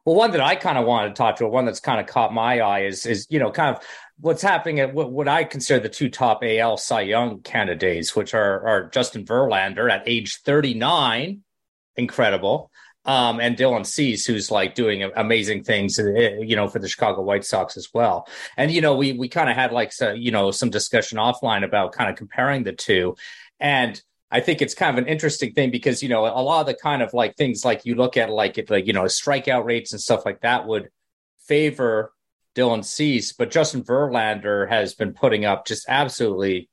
Well, one that I kind of wanted to talk to, one that's kind of caught my eye is, is you know, kind of what's happening at what, what I consider the two top AL Cy Young candidates, which are, are Justin Verlander at age 39, incredible, um, and Dylan Cease, who's like doing amazing things, uh, you know, for the Chicago White Sox as well. And you know, we we kind of had like so, you know some discussion offline about kind of comparing the two, and I think it's kind of an interesting thing because you know a lot of the kind of like things like you look at like it like you know strikeout rates and stuff like that would favor Dylan Cease, but Justin Verlander has been putting up just absolutely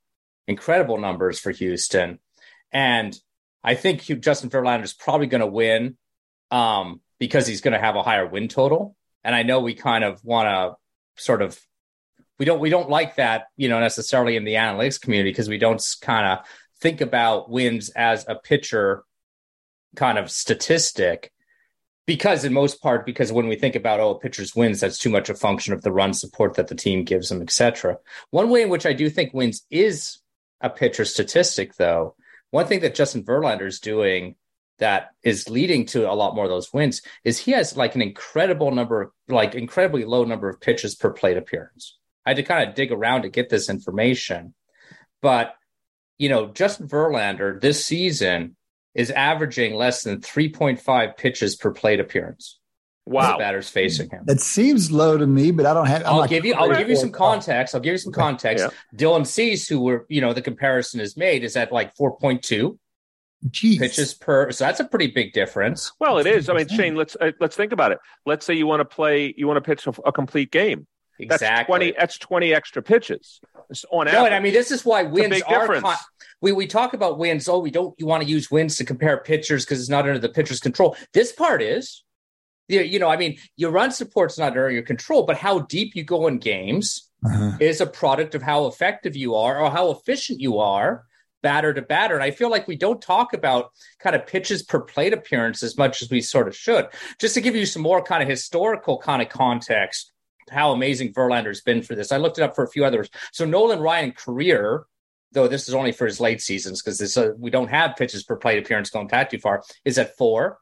incredible numbers for Houston, and I think Justin Verlander is probably going to win um, because he's going to have a higher win total, and I know we kind of want to sort of we don't we don't like that you know necessarily in the analytics community because we don't kind of think about wins as a pitcher kind of statistic because in most part because when we think about oh a pitcher's wins that's too much a function of the run support that the team gives them etc one way in which i do think wins is a pitcher statistic though one thing that justin verlander is doing that is leading to a lot more of those wins is he has like an incredible number like incredibly low number of pitches per plate appearance I had to kind of dig around to get this information. But, you know, Justin Verlander this season is averaging less than 3.5 pitches per plate appearance. Wow, batters facing him. That seems low to me, but I don't have. i will give you. I'll give you some context. I'll give you some context. Yeah. Dylan Cease, who were you know the comparison is made, is at like four point two pitches per. So that's a pretty big difference. Well, it is. I mean, Shane, let's uh, let's think about it. Let's say you want to play, you want to pitch a, a complete game. Exactly. That's twenty. That's twenty extra pitches on average. No, I mean this is why wins are. Con- we we talk about wins. Oh, we don't. You want to use wins to compare pitchers because it's not under the pitcher's control. This part is you, you know, I mean, your run support's not under your control, but how deep you go in games uh-huh. is a product of how effective you are or how efficient you are batter to batter. And I feel like we don't talk about kind of pitches per plate appearance as much as we sort of should. Just to give you some more kind of historical kind of context, how amazing Verlander's been for this. I looked it up for a few others. So Nolan Ryan career, though this is only for his late seasons because this uh, we don't have pitches per plate appearance going back too far, is at four.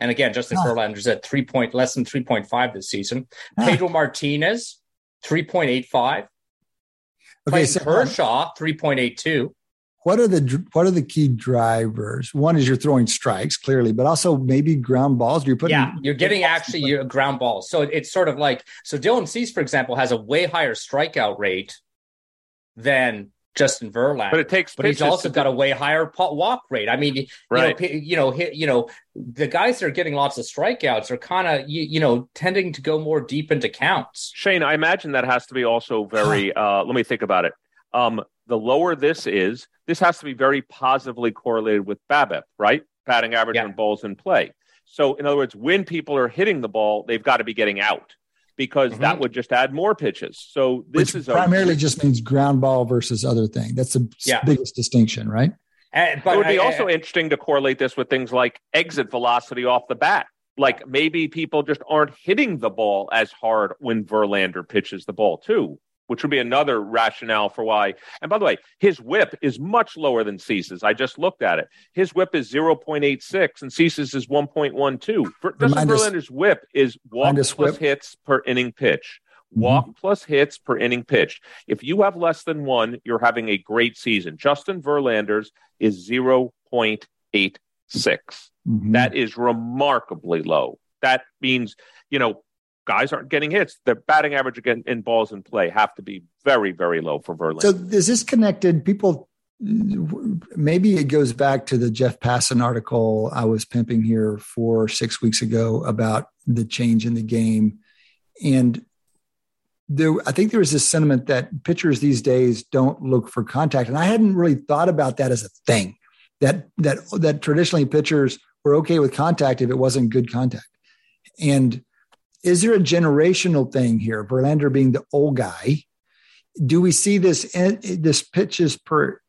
And again, Justin oh. Verlander's at three point less than three point five this season. Oh. Pedro Martinez, three point eight five. Okay, so Kershaw, three point eight two. What are the what are the key drivers? One is you're throwing strikes clearly, but also maybe ground balls. You're putting yeah, you're getting actually your ground balls. So it's sort of like so. Dylan Cease, for example, has a way higher strikeout rate than Justin Verlander. But it takes, but he's also got a way higher walk rate. I mean, right. you know, you know, you know, the guys that are getting lots of strikeouts are kind of, you, you, know, tending to go more deep into counts. Shane, I imagine that has to be also very. uh, let me think about it. Um, the lower this is, this has to be very positively correlated with BABIP, right? Batting average yeah. and balls in play. So, in other words, when people are hitting the ball, they've got to be getting out because mm-hmm. that would just add more pitches. So this Which is primarily a, just means ground ball versus other thing. That's the yeah. biggest distinction, right? And, but it would be I, also I, interesting to correlate this with things like exit velocity off the bat. Like maybe people just aren't hitting the ball as hard when Verlander pitches the ball too which would be another rationale for why. And by the way, his whip is much lower than Cease's. I just looked at it. His whip is 0.86 and Cease's is 1.12. For, Justin Verlander's whip is walk plus whip. hits per inning pitch. Mm-hmm. Walk mm-hmm. plus hits per inning pitched. If you have less than one, you're having a great season. Justin Verlander's is 0.86. Mm-hmm. That is remarkably low. That means, you know, guys aren't getting hits. Their batting average again in balls in play have to be very, very low for Verlander. So is this connected? People, maybe it goes back to the Jeff Passan article I was pimping here four, six weeks ago about the change in the game. And there, I think there was this sentiment that pitchers these days don't look for contact. And I hadn't really thought about that as a thing that, that, that traditionally pitchers were okay with contact if it wasn't good contact. And is there a generational thing here? Verlander being the old guy. Do we see this this pitches per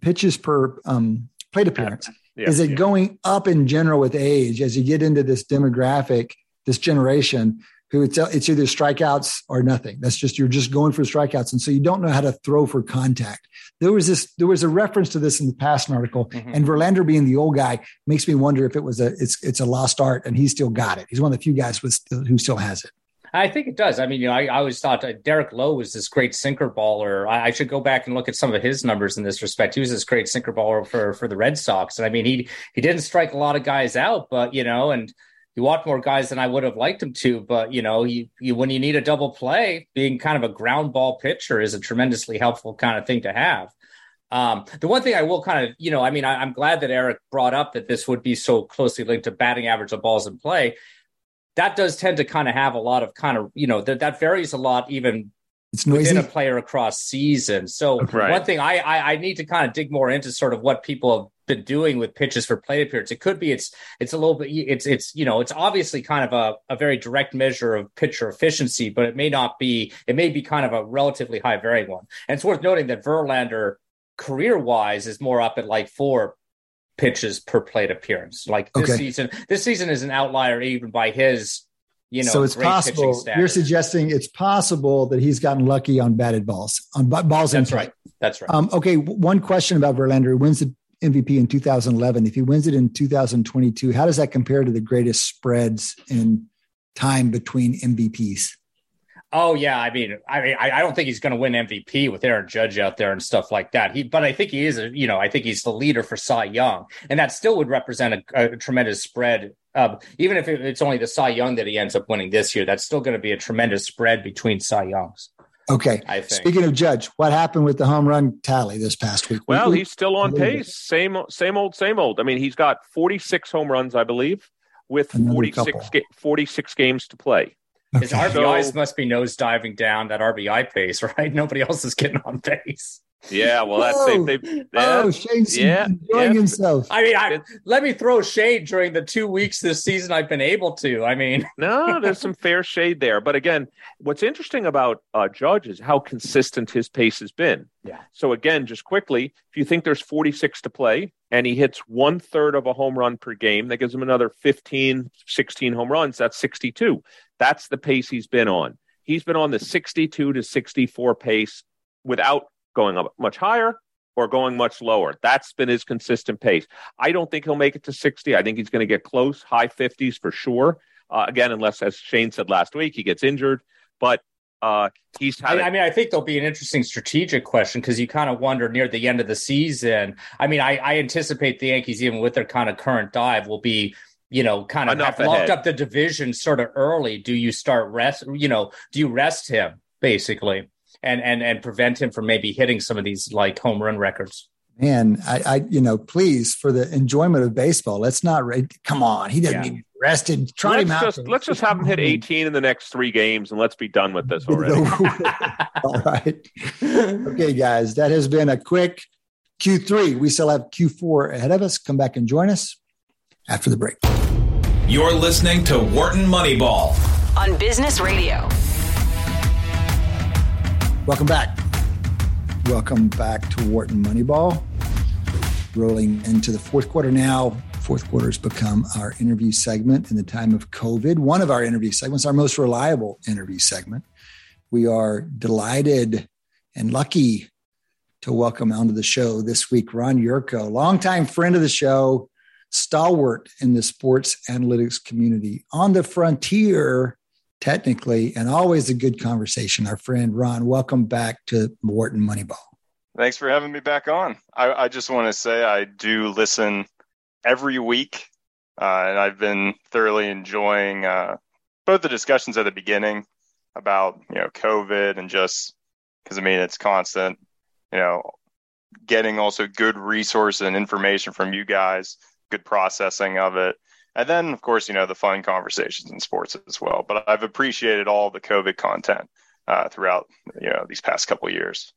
pitches per um, plate appearance? Yeah, is it yeah. going up in general with age as you get into this demographic, this generation? Who it's, it's either strikeouts or nothing. That's just you're just going for strikeouts, and so you don't know how to throw for contact. There was this there was a reference to this in the Passan article, mm-hmm. and Verlander being the old guy makes me wonder if it was a it's it's a lost art, and he still got it. He's one of the few guys with who still has it. I think it does. I mean, you know, I, I always thought uh, Derek Lowe was this great sinker baller. I, I, should go back and look at some of his numbers in this respect. He was this great sinker baller for for the Red Sox, and I mean, he he didn't strike a lot of guys out, but you know, and he walked more guys than I would have liked him to. But you know, you, you, when you need a double play, being kind of a ground ball pitcher is a tremendously helpful kind of thing to have. Um, the one thing I will kind of, you know, I mean, I, am glad that Eric brought up that this would be so closely linked to batting average of balls in play. That does tend to kind of have a lot of kind of, you know, that that varies a lot even it's noisy. within a player across seasons. So right. one thing I, I, I need to kind of dig more into sort of what people have been doing with pitches for plate appearance. It could be it's it's a little bit it's it's you know it's obviously kind of a, a very direct measure of pitcher efficiency, but it may not be. It may be kind of a relatively high varying one. And it's worth noting that Verlander career wise is more up at like four pitches per plate appearance. Like this okay. season, this season is an outlier even by his you know, so it's possible. You're suggesting it's possible that he's gotten lucky on batted balls, on balls. That's right. That's right. Um, okay. One question about Verlander: When's the MVP in 2011. If he wins it in 2022, how does that compare to the greatest spreads in time between MVPs? Oh yeah, I mean, I mean, I, don't think he's going to win MVP with Aaron Judge out there and stuff like that. He, but I think he is, you know, I think he's the leader for Cy Young, and that still would represent a, a tremendous spread. Uh, even if it's only the Cy Young that he ends up winning this year, that's still going to be a tremendous spread between Cy Youngs. Okay. I think. Speaking of Judge, what happened with the home run tally this past week? Well, he's still on pace. Same, same old, same old. I mean, he's got 46 home runs, I believe, with 46, ga- 46 games to play. His RBIs so, must be nose diving down that RBI pace, right? Nobody else is getting on base. Yeah, well, that's they, they, oh Shane's yeah, enjoying yeah. himself. I mean, I, let me throw shade during the two weeks this season I've been able to. I mean, no, there's some fair shade there, but again, what's interesting about uh, Judge is how consistent his pace has been. Yeah. So again, just quickly, if you think there's 46 to play and he hits one third of a home run per game, that gives him another 15, 16 home runs. That's 62. That's the pace he's been on. He's been on the 62 to 64 pace without going up much higher or going much lower. That's been his consistent pace. I don't think he'll make it to 60. I think he's going to get close, high 50s for sure. Uh, again, unless, as Shane said last week, he gets injured. But uh, he's had. I, I mean, I think there'll be an interesting strategic question because you kind of wonder near the end of the season. I mean, I, I anticipate the Yankees, even with their kind of current dive, will be you know, kind of have locked up the division sort of early. Do you start rest? You know, do you rest him basically? And and and prevent him from maybe hitting some of these like home run records. Man, I, I you know, please for the enjoyment of baseball, let's not. Come on, he doesn't yeah. need rested. Try let's him just, out. Let's just have him hit 18 in the next three games, and let's be done with this already. All right. Okay, guys, that has been a quick Q3. We still have Q4 ahead of us. Come back and join us after the break. You're listening to Wharton Moneyball on Business Radio. Welcome back. Welcome back to Wharton Moneyball. Rolling into the fourth quarter now. Fourth quarter has become our interview segment in the time of COVID. One of our interview segments, our most reliable interview segment. We are delighted and lucky to welcome onto the show this week Ron Yurko, longtime friend of the show, stalwart in the sports analytics community on the frontier technically, and always a good conversation. Our friend Ron, welcome back to Wharton Moneyball. Thanks for having me back on. I, I just want to say I do listen every week, uh, and I've been thoroughly enjoying uh, both the discussions at the beginning about you know COVID and just because I mean it's constant, you know, getting also good resource and information from you guys, good processing of it, and then of course you know the fun conversations in sports as well. But i've appreciated all the covid content uh, throughout you know these past couple years.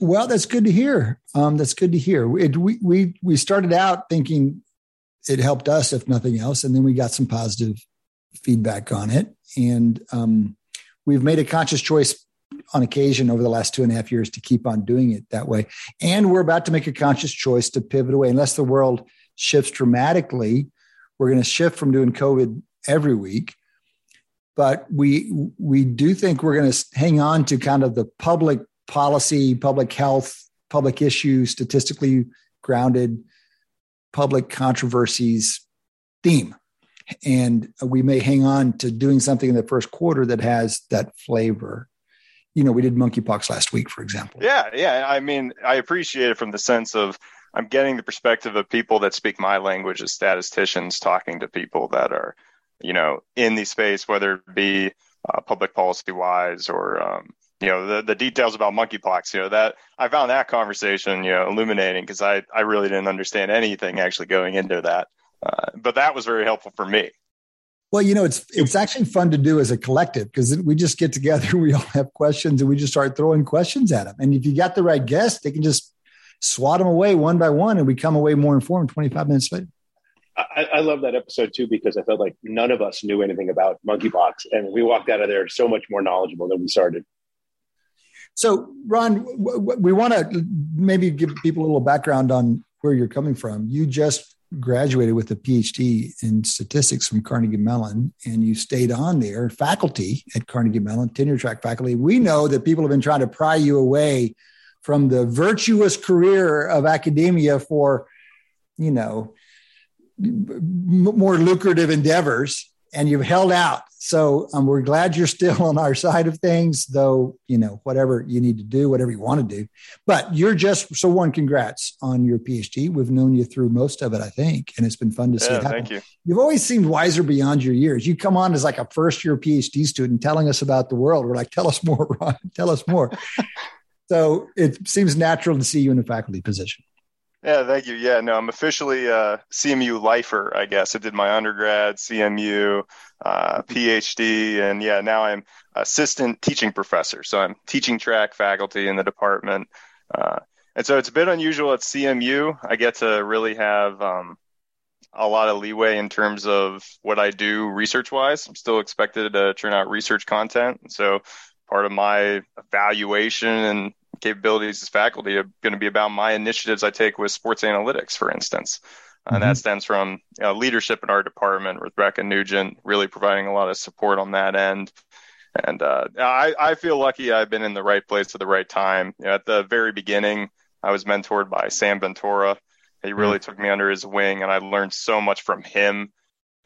Well that's good to hear. Um, that's good to hear. It, we, we we started out thinking it helped us if nothing else and then we got some positive feedback on it. And um, we've made a conscious choice on occasion over the last two and a half years to keep on doing it that way. And we're about to make a conscious choice to pivot away. Unless the world shifts dramatically we're going to shift from doing COVID every week, but we we do think we're going to hang on to kind of the public policy, public health, public issue, statistically grounded public controversies theme. And we may hang on to doing something in the first quarter that has that flavor. You know, we did monkeypox last week, for example. Yeah, yeah. I mean, I appreciate it from the sense of I'm getting the perspective of people that speak my language as statisticians talking to people that are, you know, in the space, whether it be uh, public policy wise or, um, you know, the, the details about monkeypox, you know, that I found that conversation, you know, illuminating because I, I really didn't understand anything actually going into that. Uh, but that was very helpful for me. Well, you know, it's it's actually fun to do as a collective because we just get together, we all have questions, and we just start throwing questions at them. And if you got the right guest, they can just swat them away one by one, and we come away more informed 25 minutes later. I, I, love that episode too because I felt like none of us knew anything about monkeypox, and we walked out of there so much more knowledgeable than we started. So, Ron, we want to maybe give people a little background on where you're coming from. You just graduated with a PhD in statistics from Carnegie Mellon, and you stayed on there, faculty at Carnegie Mellon, tenure track faculty. We know that people have been trying to pry you away from the virtuous career of academia for, you know, more lucrative endeavors, and you've held out So um, we're glad you're still on our side of things, though, you know, whatever you need to do, whatever you want to do. But you're just, so one, congrats on your PhD. We've known you through most of it, I think, and it's been fun to see yeah, it happen. Thank you. You've always seemed wiser beyond your years. You come on as like a first year PhD student telling us about the world. We're like, tell us more, Ron, tell us more. So it seems natural to see you in a faculty position. Yeah, thank you. Yeah, no, I'm officially a CMU lifer, I guess. I did my undergrad, CMU, uh, PhD, and yeah, now I'm assistant teaching professor. So I'm teaching track faculty in the department. Uh, and so it's a bit unusual at CMU. I get to really have um, a lot of leeway in terms of what I do research wise. I'm still expected to churn out research content. So part of my evaluation and capabilities as faculty are going to be about my initiatives I take with sports analytics, for instance. Mm-hmm. And that stems from you know, leadership in our department with Rebecca Nugent really providing a lot of support on that end. And uh, I, I feel lucky I've been in the right place at the right time. You know, at the very beginning, I was mentored by Sam Ventura. He really mm-hmm. took me under his wing, and I learned so much from him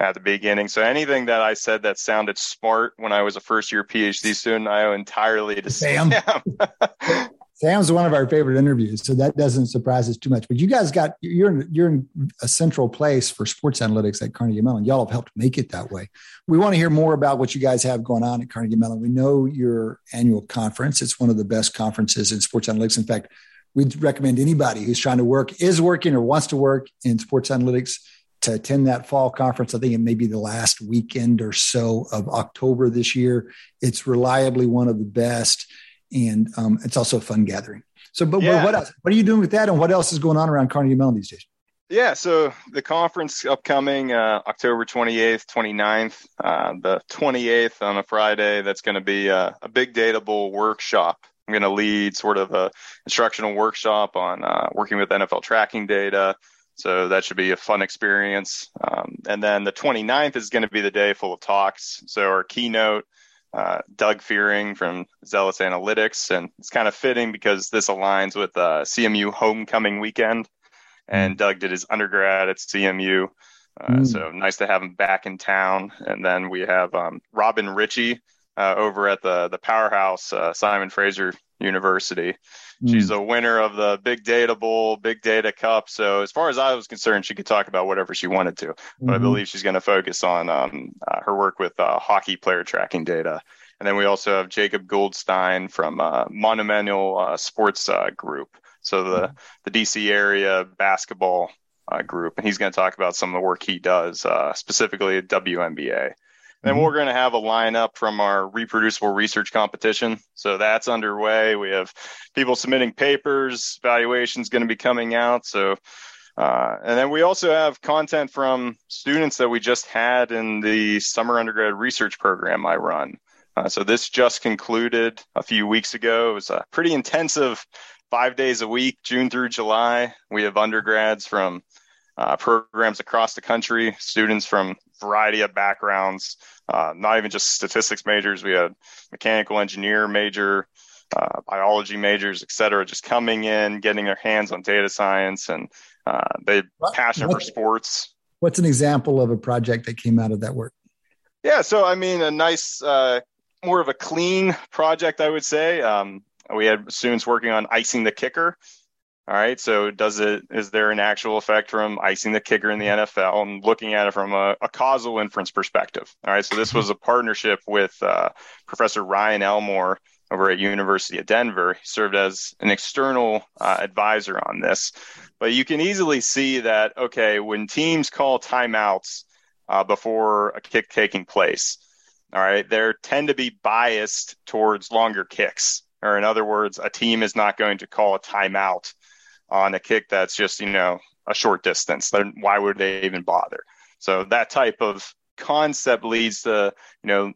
at the beginning. So anything that I said that sounded smart when I was a first year PhD student, I owe entirely to Sam. Sam. Sam's one of our favorite interviews, so that doesn't surprise us too much. But you guys got you're in, you're in a central place for sports analytics at Carnegie Mellon. Y'all have helped make it that way. We want to hear more about what you guys have going on at Carnegie Mellon. We know your annual conference; it's one of the best conferences in sports analytics. In fact, we'd recommend anybody who's trying to work, is working, or wants to work in sports analytics to attend that fall conference. I think it may be the last weekend or so of October this year. It's reliably one of the best and um, it's also a fun gathering. So, but, yeah. what else? What are you doing with that, and what else is going on around Carnegie Mellon these days? Yeah, so the conference upcoming uh, October 28th, 29th, uh, the 28th on a Friday. That's going to be a, a, Big Data Bowl workshop. I'm going to lead sort of a instructional workshop on uh, working with NFL tracking data. So that should be a fun experience. Um, and then the 29th is going to be the day full of talks. So our keynote uh, Doug Fearing from Zelus Analytics, and it's kind of fitting because this aligns with uh, CMU homecoming weekend, and mm. Doug did his undergrad at CMU, uh, mm. so nice to have him back in town. And then we have um, Robin Ritchie uh, over at the the powerhouse uh, Simon Fraser University. Mm. She's a winner of the Big Data Bowl, Big Data Cup. So as far as I was concerned, she could talk about whatever she wanted to. Mm-hmm. But I mm-hmm. believe she's going to focus on um, uh, her work with uh, hockey player tracking data. And then we also have Jacob Goldstein from uh, Monumental uh, Sports uh, Group. So the mm-hmm. the DC area basketball uh, group, and he's going to talk about some of the work he does, specifically at WNBA. Then mm-hmm. we're going to have a lineup from our reproducible research competition. So that's underway. We have people submitting papers, evaluations going to be coming out. So, uh, and then we also have content from students that we just had in the summer undergrad research program I run. Uh, so this just concluded a few weeks ago. It was a pretty intensive five days a week, June through July. We have undergrads from uh, programs across the country, students from variety of backgrounds, uh, not even just statistics majors. We had mechanical engineer major, uh, biology majors, et cetera, just coming in, getting their hands on data science, and uh, they passion what, for sports. What's an example of a project that came out of that work? Yeah, so I mean, a nice, uh, more of a clean project, I would say. Um, we had students working on icing the kicker. All right. So does it is there an actual effect from icing the kicker in the NFL and looking at it from a, a causal inference perspective? All right. So this was a partnership with uh, Professor Ryan Elmore over at University of Denver. He served as an external uh, advisor on this. But you can easily see that okay, when teams call timeouts uh, before a kick taking place, all right, they tend to be biased towards longer kicks. Or in other words, a team is not going to call a timeout on a kick that's just, you know, a short distance. Then why would they even bother? So that type of concept leads to, you know,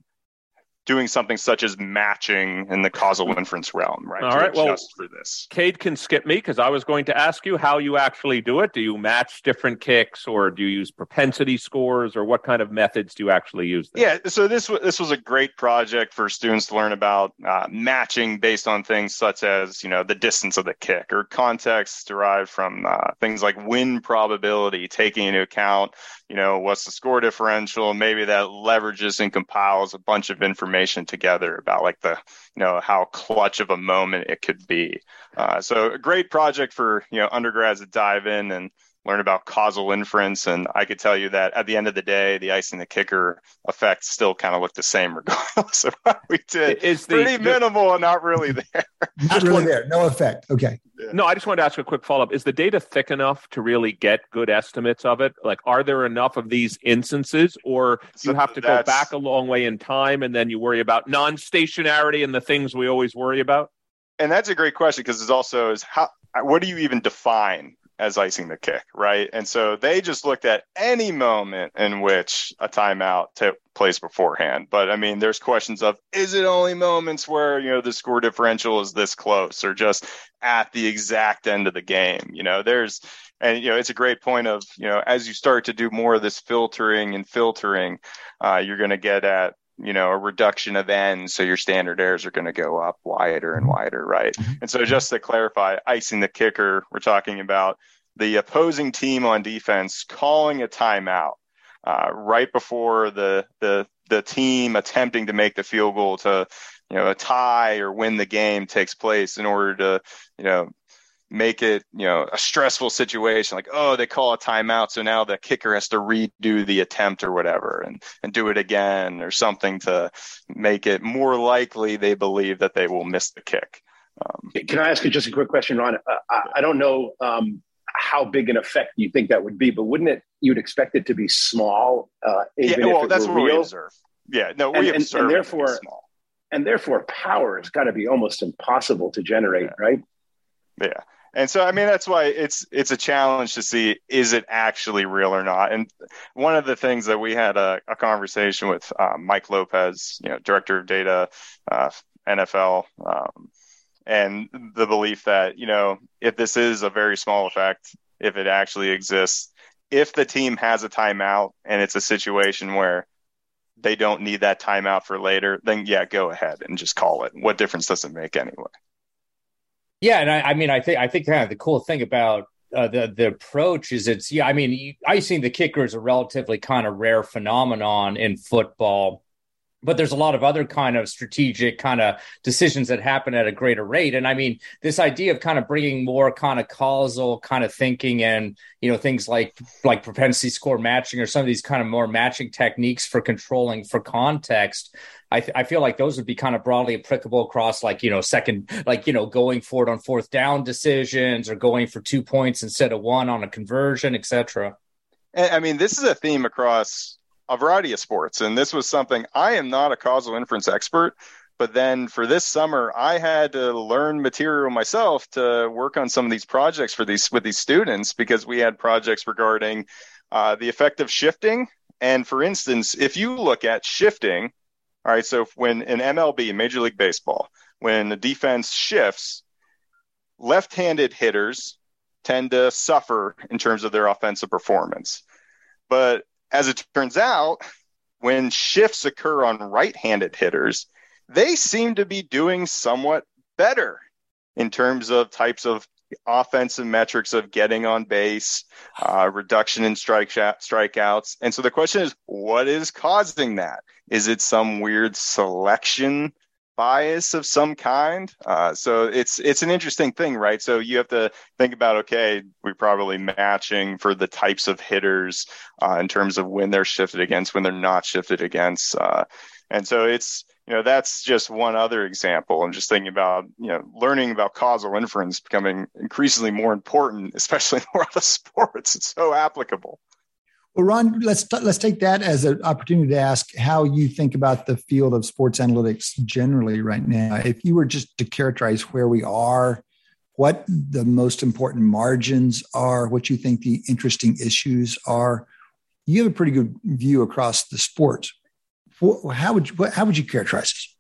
doing something such as matching in the causal inference realm, right? All right. Well, for this, Cade can skip me because I was going to ask you how you actually do it. Do you match different kicks, or do you use propensity scores, or what kind of methods do you actually use? There? Yeah. So this this was a great project for students to learn about uh, matching based on things such as you know the distance of the kick or context derived from uh, things like win probability, taking into account you know what's the score differential, maybe that leverages and compiles a bunch of information information together about like the you know how clutch of a moment it could be. Uh, so a great project for you know undergrads to dive in and learn about causal inference. And I could tell you that at the end of the day, the icing the kicker effect still kind of looked the same regardless of what we did. It's pretty the, minimal and not really there. Not really there. No effect. Okay. Yeah. No, I just wanted to ask a quick follow up. Is the data thick enough to really get good estimates of it? Like, are there enough of these instances, or so you have to go back a long way in time and then you worry about non stationarity and the things we always worry about? And that's a great question because it's also is how what do you even define as icing the kick, right? And so they just looked at any moment in which a timeout took place beforehand. But I mean, there's questions of is it only moments where, you know, the score differential is this close or just at the exact end of the game? You know, there's, and, you know, it's a great point of, you know, as you start to do more of this filtering and filtering, uh, you're going to get at, you know a reduction of n so your standard errors are going to go up wider and wider right mm-hmm. and so just to clarify icing the kicker we're talking about the opposing team on defense calling a timeout uh, right before the the the team attempting to make the field goal to you know a tie or win the game takes place in order to you know make it, you know, a stressful situation like, oh, they call a timeout. So now the kicker has to redo the attempt or whatever and, and do it again or something to make it more likely they believe that they will miss the kick. Um, Can I ask you just a quick question, Ron? Uh, I, I, don't know um, how big an effect you think that would be, but wouldn't it, you'd expect it to be small? Uh, yeah, well, that's what real? we observe. Yeah, no, we and, observe and, and therefore, and therefore power has got to be almost impossible to generate, yeah. right? Yeah. And so, I mean, that's why it's it's a challenge to see is it actually real or not. And one of the things that we had a, a conversation with uh, Mike Lopez, you know, director of data, uh, NFL, um, and the belief that you know if this is a very small effect, if it actually exists, if the team has a timeout and it's a situation where they don't need that timeout for later, then yeah, go ahead and just call it. What difference does it make anyway? Yeah, and I, I mean, I think I think kind of the cool thing about uh, the the approach is it's yeah. I mean, icing the kicker is a relatively kind of rare phenomenon in football but there's a lot of other kind of strategic kind of decisions that happen at a greater rate. And i mean this idea of kind of bringing more kind of causal kind of thinking and you know things like like propensity score matching or some of these kind of more matching techniques for controlling for context I, th- I feel like those would be kind of broadly applicable across like you know second like you know going forward on fourth down decisions or going for two points instead of one on a conversion etc i mean this is a theme across a variety of sports. And this was something I am not a causal inference expert, but then for this summer, I had to learn material myself to work on some of these projects for these with these students because we had projects regarding uh, the effect of shifting. And for instance, if you look at shifting, all right, so when in MLB, Major League Baseball, when the defense shifts, left-handed hitters tend to suffer in terms of their offensive performance. But as it turns out, when shifts occur on right handed hitters, they seem to be doing somewhat better in terms of types of offensive metrics of getting on base, uh, reduction in strike strikeouts. And so the question is, what is causing that? Is it some weird selection bias of some kind. Uh, so it's it's an interesting thing, right? So you have to think about okay, we're probably matching for the types of hitters uh, in terms of when they're shifted against, when they're not shifted against, uh, and so it's you know that's just one other example. I'm just thinking about you know learning about causal inference becoming increasingly more important, especially in the world of sports. It's so applicable. Well, Ron, let's let's take that as an opportunity to ask how you think about the field of sports analytics generally right now. If you were just to characterize where we are, what the most important margins are, what you think the interesting issues are, you have a pretty good view across the sport how would you, how would you characterize this?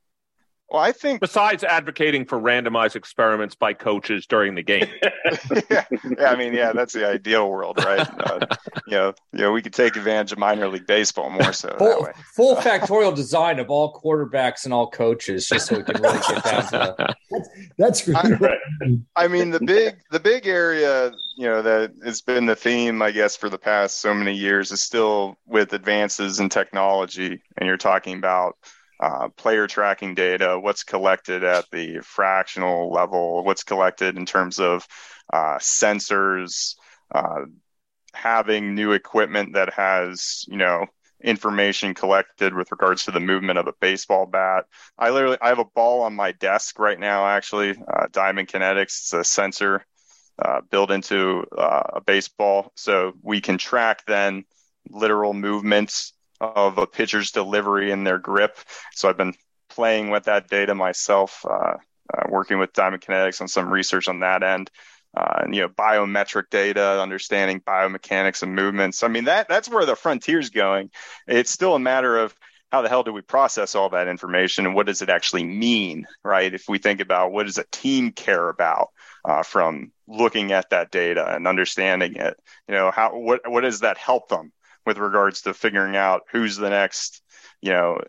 Well, I think besides advocating for randomized experiments by coaches during the game. yeah, yeah, I mean, yeah, that's the ideal world, right? Uh, you know, you know, we could take advantage of minor league baseball more so full, that way. Full factorial design of all quarterbacks and all coaches, just so we can really get down to that's, that's right. I mean, the big the big area, you know, that has been the theme, I guess, for the past so many years is still with advances in technology, and you're talking about uh, player tracking data, what's collected at the fractional level, what's collected in terms of uh, sensors, uh, having new equipment that has, you know, information collected with regards to the movement of a baseball bat. I literally, I have a ball on my desk right now, actually, uh, Diamond Kinetics. It's a sensor uh, built into uh, a baseball. So we can track then literal movements of a pitcher's delivery and their grip. So I've been playing with that data myself, uh, uh, working with Diamond Kinetics on some research on that end. Uh, and you know biometric data, understanding biomechanics and movements. I mean that that's where the frontier's going. It's still a matter of how the hell do we process all that information and what does it actually mean, right? If we think about what does a team care about uh, from looking at that data and understanding it, you know, how what what does that help them? With regards to figuring out who's the next, you know,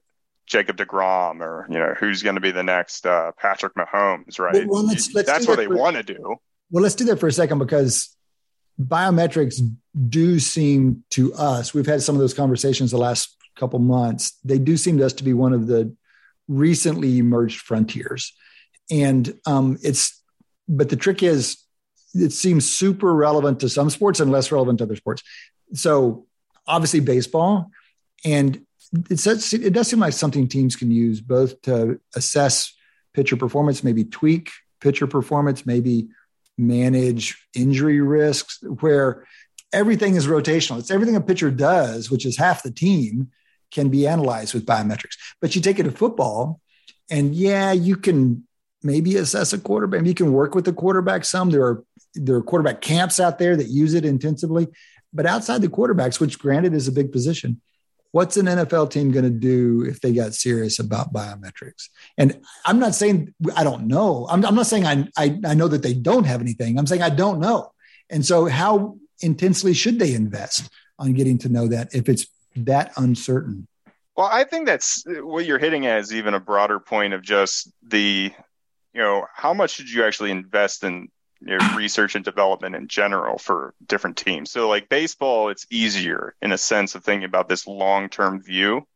Jacob DeGrom or, you know, who's going to be the next uh, Patrick Mahomes, right? Well, let's, let's That's what that they want to do. Well, let's do that for a second because biometrics do seem to us, we've had some of those conversations the last couple months. They do seem to us to be one of the recently emerged frontiers. And um, it's, but the trick is, it seems super relevant to some sports and less relevant to other sports. So obviously baseball. And it, says, it does seem like something teams can use both to assess pitcher performance, maybe tweak pitcher performance, maybe manage injury risks, where everything is rotational. It's everything a pitcher does, which is half the team, can be analyzed with biometrics. But you take it to football, and yeah, you can maybe assess a quarterback. You can work with the quarterback some. There are there are quarterback camps out there that use it intensively. But outside the quarterbacks, which granted is a big position, what's an NFL team going to do if they got serious about biometrics? And I'm not saying I don't know. I'm, I'm not saying I, I, I know that they don't have anything. I'm saying I don't know. And so, how intensely should they invest on getting to know that if it's that uncertain? Well, I think that's what you're hitting at is even a broader point of just the, you know, how much should you actually invest in you know, research and development in general for different teams. So like baseball, it's easier in a sense of thinking about this long-term view.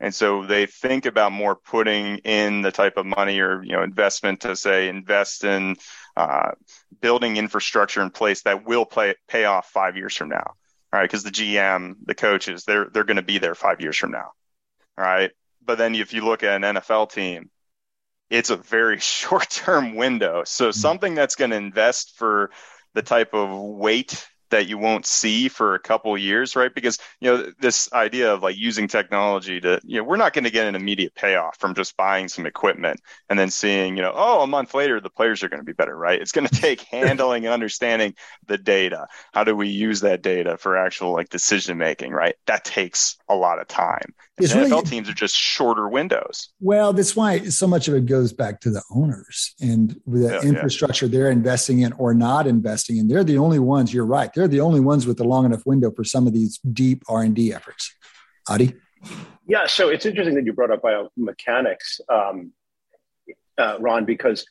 And so they think about more putting in the type of money or, you know, investment to say invest in uh, building infrastructure in place that will play, pay off five years from now. All right. Because the GM, the coaches, they're, they're going to be there five years from now. All right. But then if you look at an NFL team, it's a very short term window. So mm-hmm. something that's going to invest for the type of weight that you won't see for a couple years, right? Because you know this idea of like using technology to, you know, we're not going to get an immediate payoff from just buying some equipment and then seeing, you know, oh, a month later the players are going to be better, right? It's going to take handling and understanding the data. How do we use that data for actual like decision making, right? That takes a lot of time. NFL really, teams are just shorter windows. Well, that's why so much of it goes back to the owners and the yeah, infrastructure yeah. they're investing in or not investing in. They're the only ones. You're right. They're the only ones with the long enough window for some of these deep R and D efforts. Adi. Yeah, so it's interesting that you brought up biomechanics, um, uh, Ron, because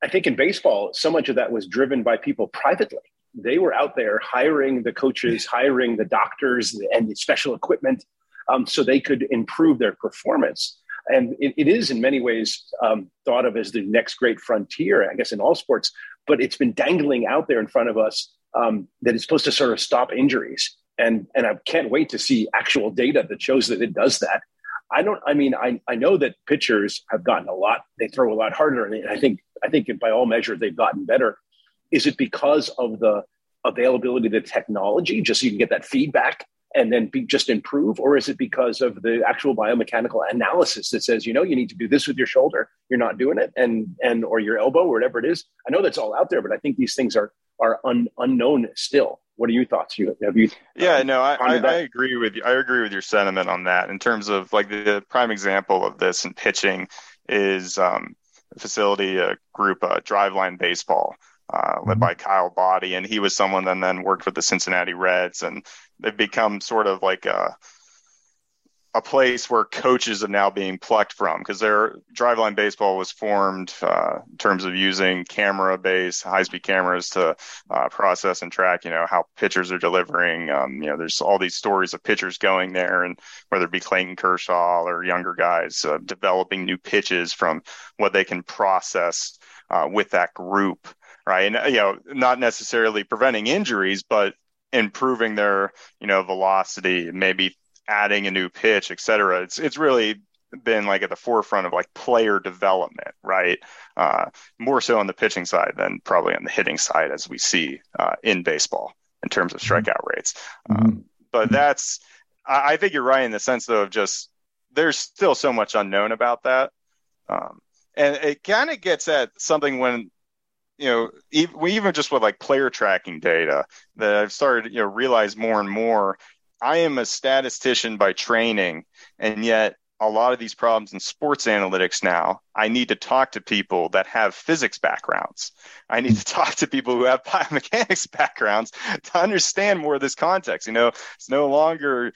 I think in baseball, so much of that was driven by people privately. They were out there hiring the coaches, hiring the doctors, and the special equipment um, so they could improve their performance. And it, it is in many ways um, thought of as the next great frontier, I guess, in all sports. But it's been dangling out there in front of us um, that it's supposed to sort of stop injuries. And and I can't wait to see actual data that shows that it does that. I don't. I mean, I, I know that pitchers have gotten a lot. They throw a lot harder, and I think I think by all measures they've gotten better. Is it because of the availability of the technology, just so you can get that feedback and then be, just improve? Or is it because of the actual biomechanical analysis that says, you know, you need to do this with your shoulder, you're not doing it, and and or your elbow, or whatever it is? I know that's all out there, but I think these things are are un, unknown still. What are your thoughts? You have you? Yeah, um, no, I, I, I, agree with you. I agree with your sentiment on that. In terms of like the, prime example of this in pitching is um, a facility, a group, uh, Driveline Baseball, uh, led mm-hmm. by Kyle Boddy, and he was someone that then worked with the Cincinnati Reds, and they've become sort of like a a place where coaches are now being plucked from because their driveline baseball was formed uh, in terms of using camera based high speed cameras to uh, process and track you know how pitchers are delivering. Um, you know there's all these stories of pitchers going there and whether it be Clayton Kershaw or younger guys uh, developing new pitches from what they can process uh, with that group right? And you know not necessarily preventing injuries but improving their you know velocity maybe adding a new pitch, et cetera. It's it's really been like at the forefront of like player development, right? Uh, more so on the pitching side than probably on the hitting side, as we see uh, in baseball in terms of mm-hmm. strikeout rates. Um, mm-hmm. but that's, I, I, think you're right in the sense though of just there's still so much unknown about that, um, and it kind of gets at something when you know, even, even just with like player tracking data that I've started, you know, realize more and more, I am a statistician by training, and yet a lot of these problems in sports analytics now, I need to talk to people that have physics backgrounds. I need to talk to people who have biomechanics backgrounds to understand more of this context. You know, it's no longer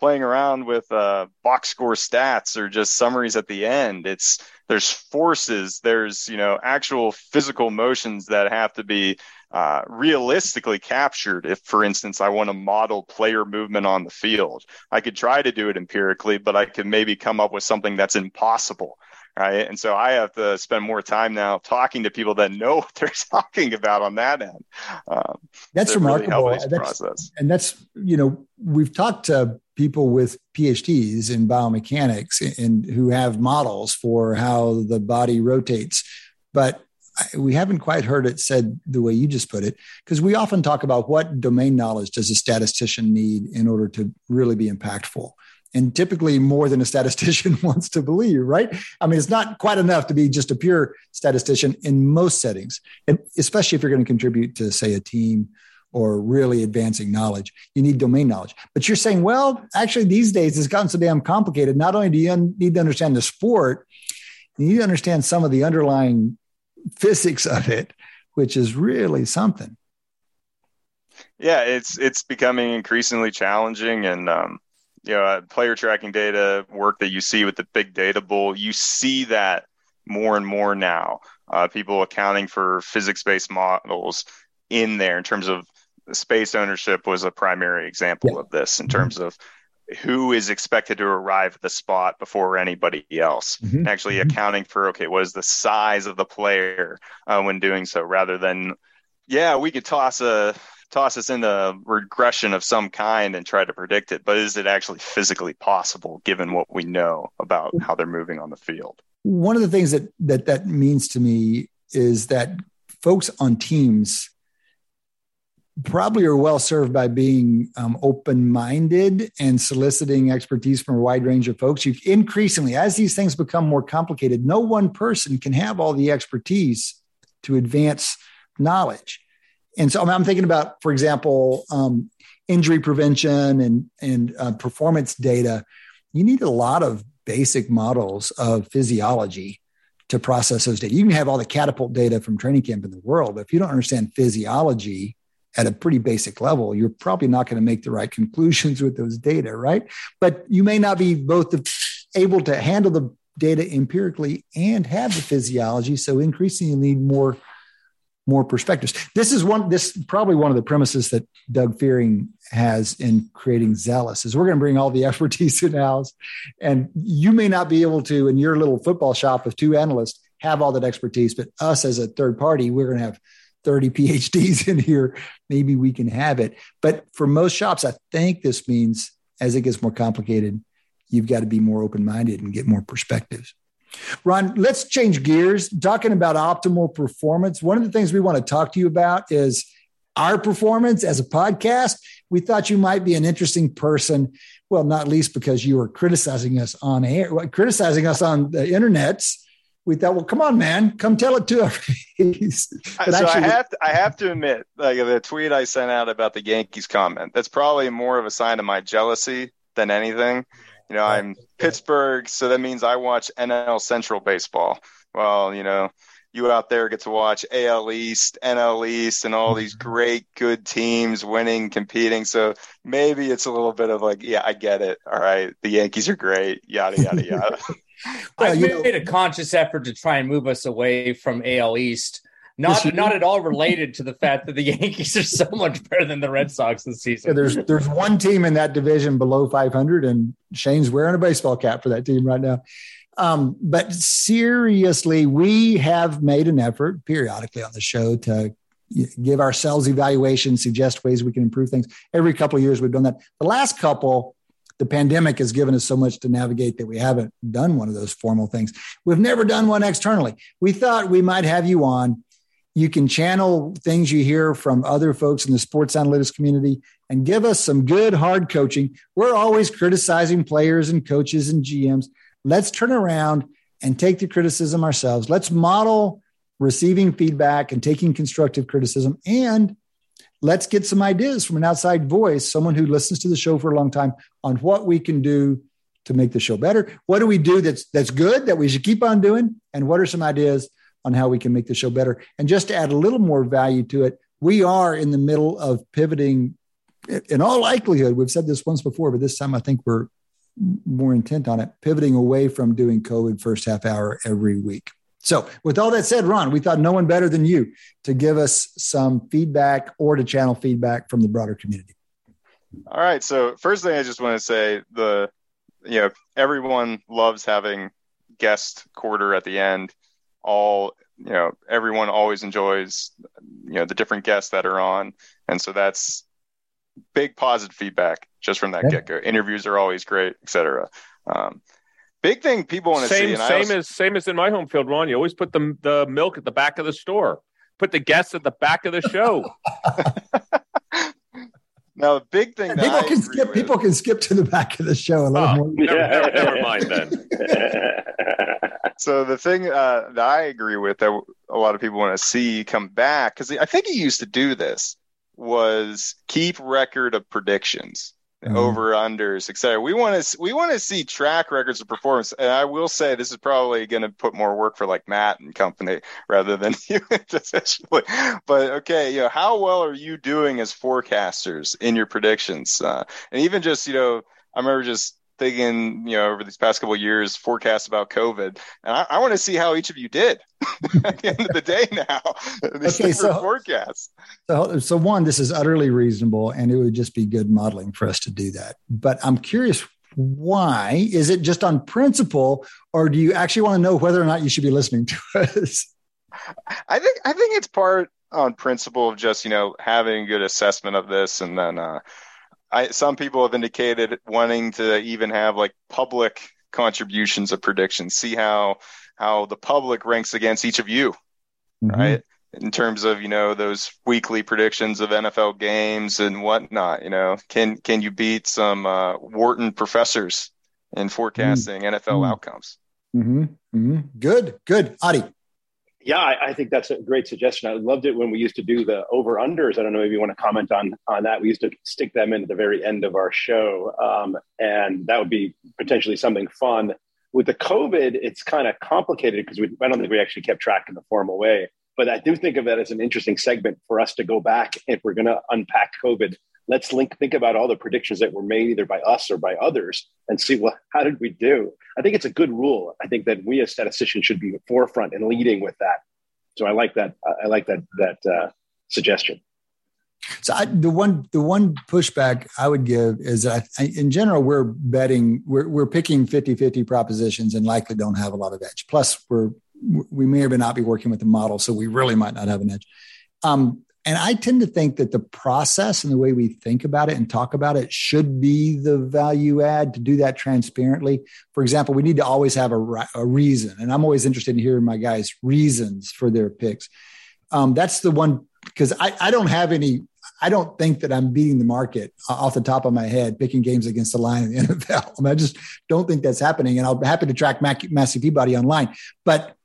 playing around with uh, box score stats or just summaries at the end. It's there's forces, there's you know actual physical motions that have to be uh, realistically captured. If, for instance, I want to model player movement on the field, I could try to do it empirically, but I could maybe come up with something that's impossible. Right. And so I have to spend more time now talking to people that know what they're talking about on that end. Um, that's remarkable. Really that's, process. And that's, you know, we've talked to people with PhDs in biomechanics and who have models for how the body rotates. But we haven't quite heard it said the way you just put it because we often talk about what domain knowledge does a statistician need in order to really be impactful and typically more than a statistician wants to believe right i mean it's not quite enough to be just a pure statistician in most settings and especially if you're going to contribute to say a team or really advancing knowledge you need domain knowledge but you're saying well actually these days it's gotten so damn complicated not only do you un- need to understand the sport you need to understand some of the underlying physics of it, which is really something. Yeah, it's it's becoming increasingly challenging, and um, you know, uh, player tracking data work that you see with the big data bowl, you see that more and more now. Uh, people accounting for physics-based models in there in terms of space ownership was a primary example yeah. of this in terms of who is expected to arrive at the spot before anybody else. Mm-hmm. Actually, mm-hmm. accounting for okay, what is the size of the player uh, when doing so, rather than yeah, we could toss a toss us in a regression of some kind and try to predict it, but is it actually physically possible given what we know about how they're moving on the field? One of the things that that that means to me is that folks on teams probably are well served by being um, open minded and soliciting expertise from a wide range of folks. You increasingly, as these things become more complicated, no one person can have all the expertise to advance knowledge. And so I'm thinking about, for example, um, injury prevention and and uh, performance data. You need a lot of basic models of physiology to process those data. You can have all the catapult data from training camp in the world, but if you don't understand physiology at a pretty basic level, you're probably not going to make the right conclusions with those data, right? But you may not be both able to handle the data empirically and have the physiology. So increasingly, need more more perspectives. This is one. This probably one of the premises that Doug Fearing has in creating Zelus is we're going to bring all the expertise in house, and you may not be able to in your little football shop with two analysts have all that expertise, but us as a third party, we're going to have 30 PhDs in here, maybe we can have it. But for most shops, I think this means as it gets more complicated, you've got to be more open minded and get more perspectives. Ron, let's change gears. Talking about optimal performance, one of the things we want to talk to you about is our performance as a podcast, We thought you might be an interesting person. Well, not least because you were criticizing us on air, criticizing us on the internets. We thought, well, come on, man, come tell it to us. so actually, I have to, I have to admit, like the tweet I sent out about the Yankees comment, that's probably more of a sign of my jealousy than anything. You know, I'm Pittsburgh, so that means I watch NL Central baseball. Well, you know, you out there get to watch AL East, NL East, and all these mm-hmm. great, good teams winning, competing. So maybe it's a little bit of like, yeah, I get it. All right, the Yankees are great. Yada yada yada. Well, I made a conscious effort to try and move us away from AL East. Not not at all related to the fact that the Yankees are so much better than the Red Sox this season. Yeah, there's there's one team in that division below 500, and Shane's wearing a baseball cap for that team right now. Um, but seriously, we have made an effort periodically on the show to give ourselves evaluations, suggest ways we can improve things. Every couple of years, we've done that. The last couple, the pandemic has given us so much to navigate that we haven't done one of those formal things. We've never done one externally. We thought we might have you on. You can channel things you hear from other folks in the sports analytics community and give us some good hard coaching. We're always criticizing players and coaches and GMs. Let's turn around and take the criticism ourselves. Let's model receiving feedback and taking constructive criticism. And let's get some ideas from an outside voice, someone who listens to the show for a long time, on what we can do to make the show better. What do we do that's that's good that we should keep on doing? And what are some ideas on how we can make the show better? And just to add a little more value to it, we are in the middle of pivoting. In all likelihood, we've said this once before, but this time I think we're more intent on it, pivoting away from doing COVID first half hour every week. So, with all that said, Ron, we thought no one better than you to give us some feedback or to channel feedback from the broader community. All right. So, first thing I just want to say the, you know, everyone loves having guest quarter at the end. All, you know, everyone always enjoys, you know, the different guests that are on. And so that's big positive feedback just from that yeah. get go. Interviews are always great, etc. Um, big thing people want to see. Same, same as same as in my home field, Ron. You always put the the milk at the back of the store. Put the guests at the back of the show. now the big thing people I can skip. With, people can skip to the back of the show a little oh, more. Never, never, never mind then. so the thing uh, that I agree with that a lot of people want to see come back because I think he used to do this was keep record of predictions. Mm-hmm. over unders, etc. We want to we want to see track records of performance, and I will say this is probably going to put more work for like Matt and company rather than you especially. But okay, you know, how well are you doing as forecasters in your predictions, uh, and even just you know, I remember just thinking, you know, over these past couple years, forecasts about COVID, and I, I want to see how each of you did at the end of the day. Now, these okay, so, forecasts. So, so one, this is utterly reasonable, and it would just be good modeling for us to do that. But I'm curious, why is it just on principle, or do you actually want to know whether or not you should be listening to us? I think I think it's part on principle of just you know having a good assessment of this, and then. uh I, some people have indicated wanting to even have like public contributions of predictions, see how how the public ranks against each of you, mm-hmm. right? In terms of you know those weekly predictions of NFL games and whatnot, you know, can can you beat some uh, Wharton professors in forecasting mm-hmm. NFL outcomes? Mm-hmm. mm-hmm. Good, good, Adi. Yeah, I, I, think that's a great suggestion. I loved it when we used to do the over unders. I don't know if you want to comment on on that. We used to stick them in at the very end of our show, um, and that would be potentially something fun. With the COVID, it's kind of complicated because I don't think we actually kept track in the formal way. But I do think of that as an interesting segment for us to go back if we're going to unpack COVID. Let's link, think about all the predictions that were made either by us or by others and see well how did we do I think it's a good rule. I think that we as statisticians should be forefront and leading with that. So I like that. I like that that uh, suggestion. So I, the one the one pushback I would give is that I, in general we're betting we're we're picking 50-50 propositions and likely don't have a lot of edge. Plus we're we may or may not be working with the model, so we really might not have an edge. Um, and I tend to think that the process and the way we think about it and talk about it should be the value add to do that transparently. For example, we need to always have a, a reason. And I'm always interested in hearing my guys' reasons for their picks. Um, that's the one, because I, I don't have any, I don't think that I'm beating the market off the top of my head, picking games against the line in the NFL. I, mean, I just don't think that's happening. And I'll be happy to track Mac- Massey Peabody online. But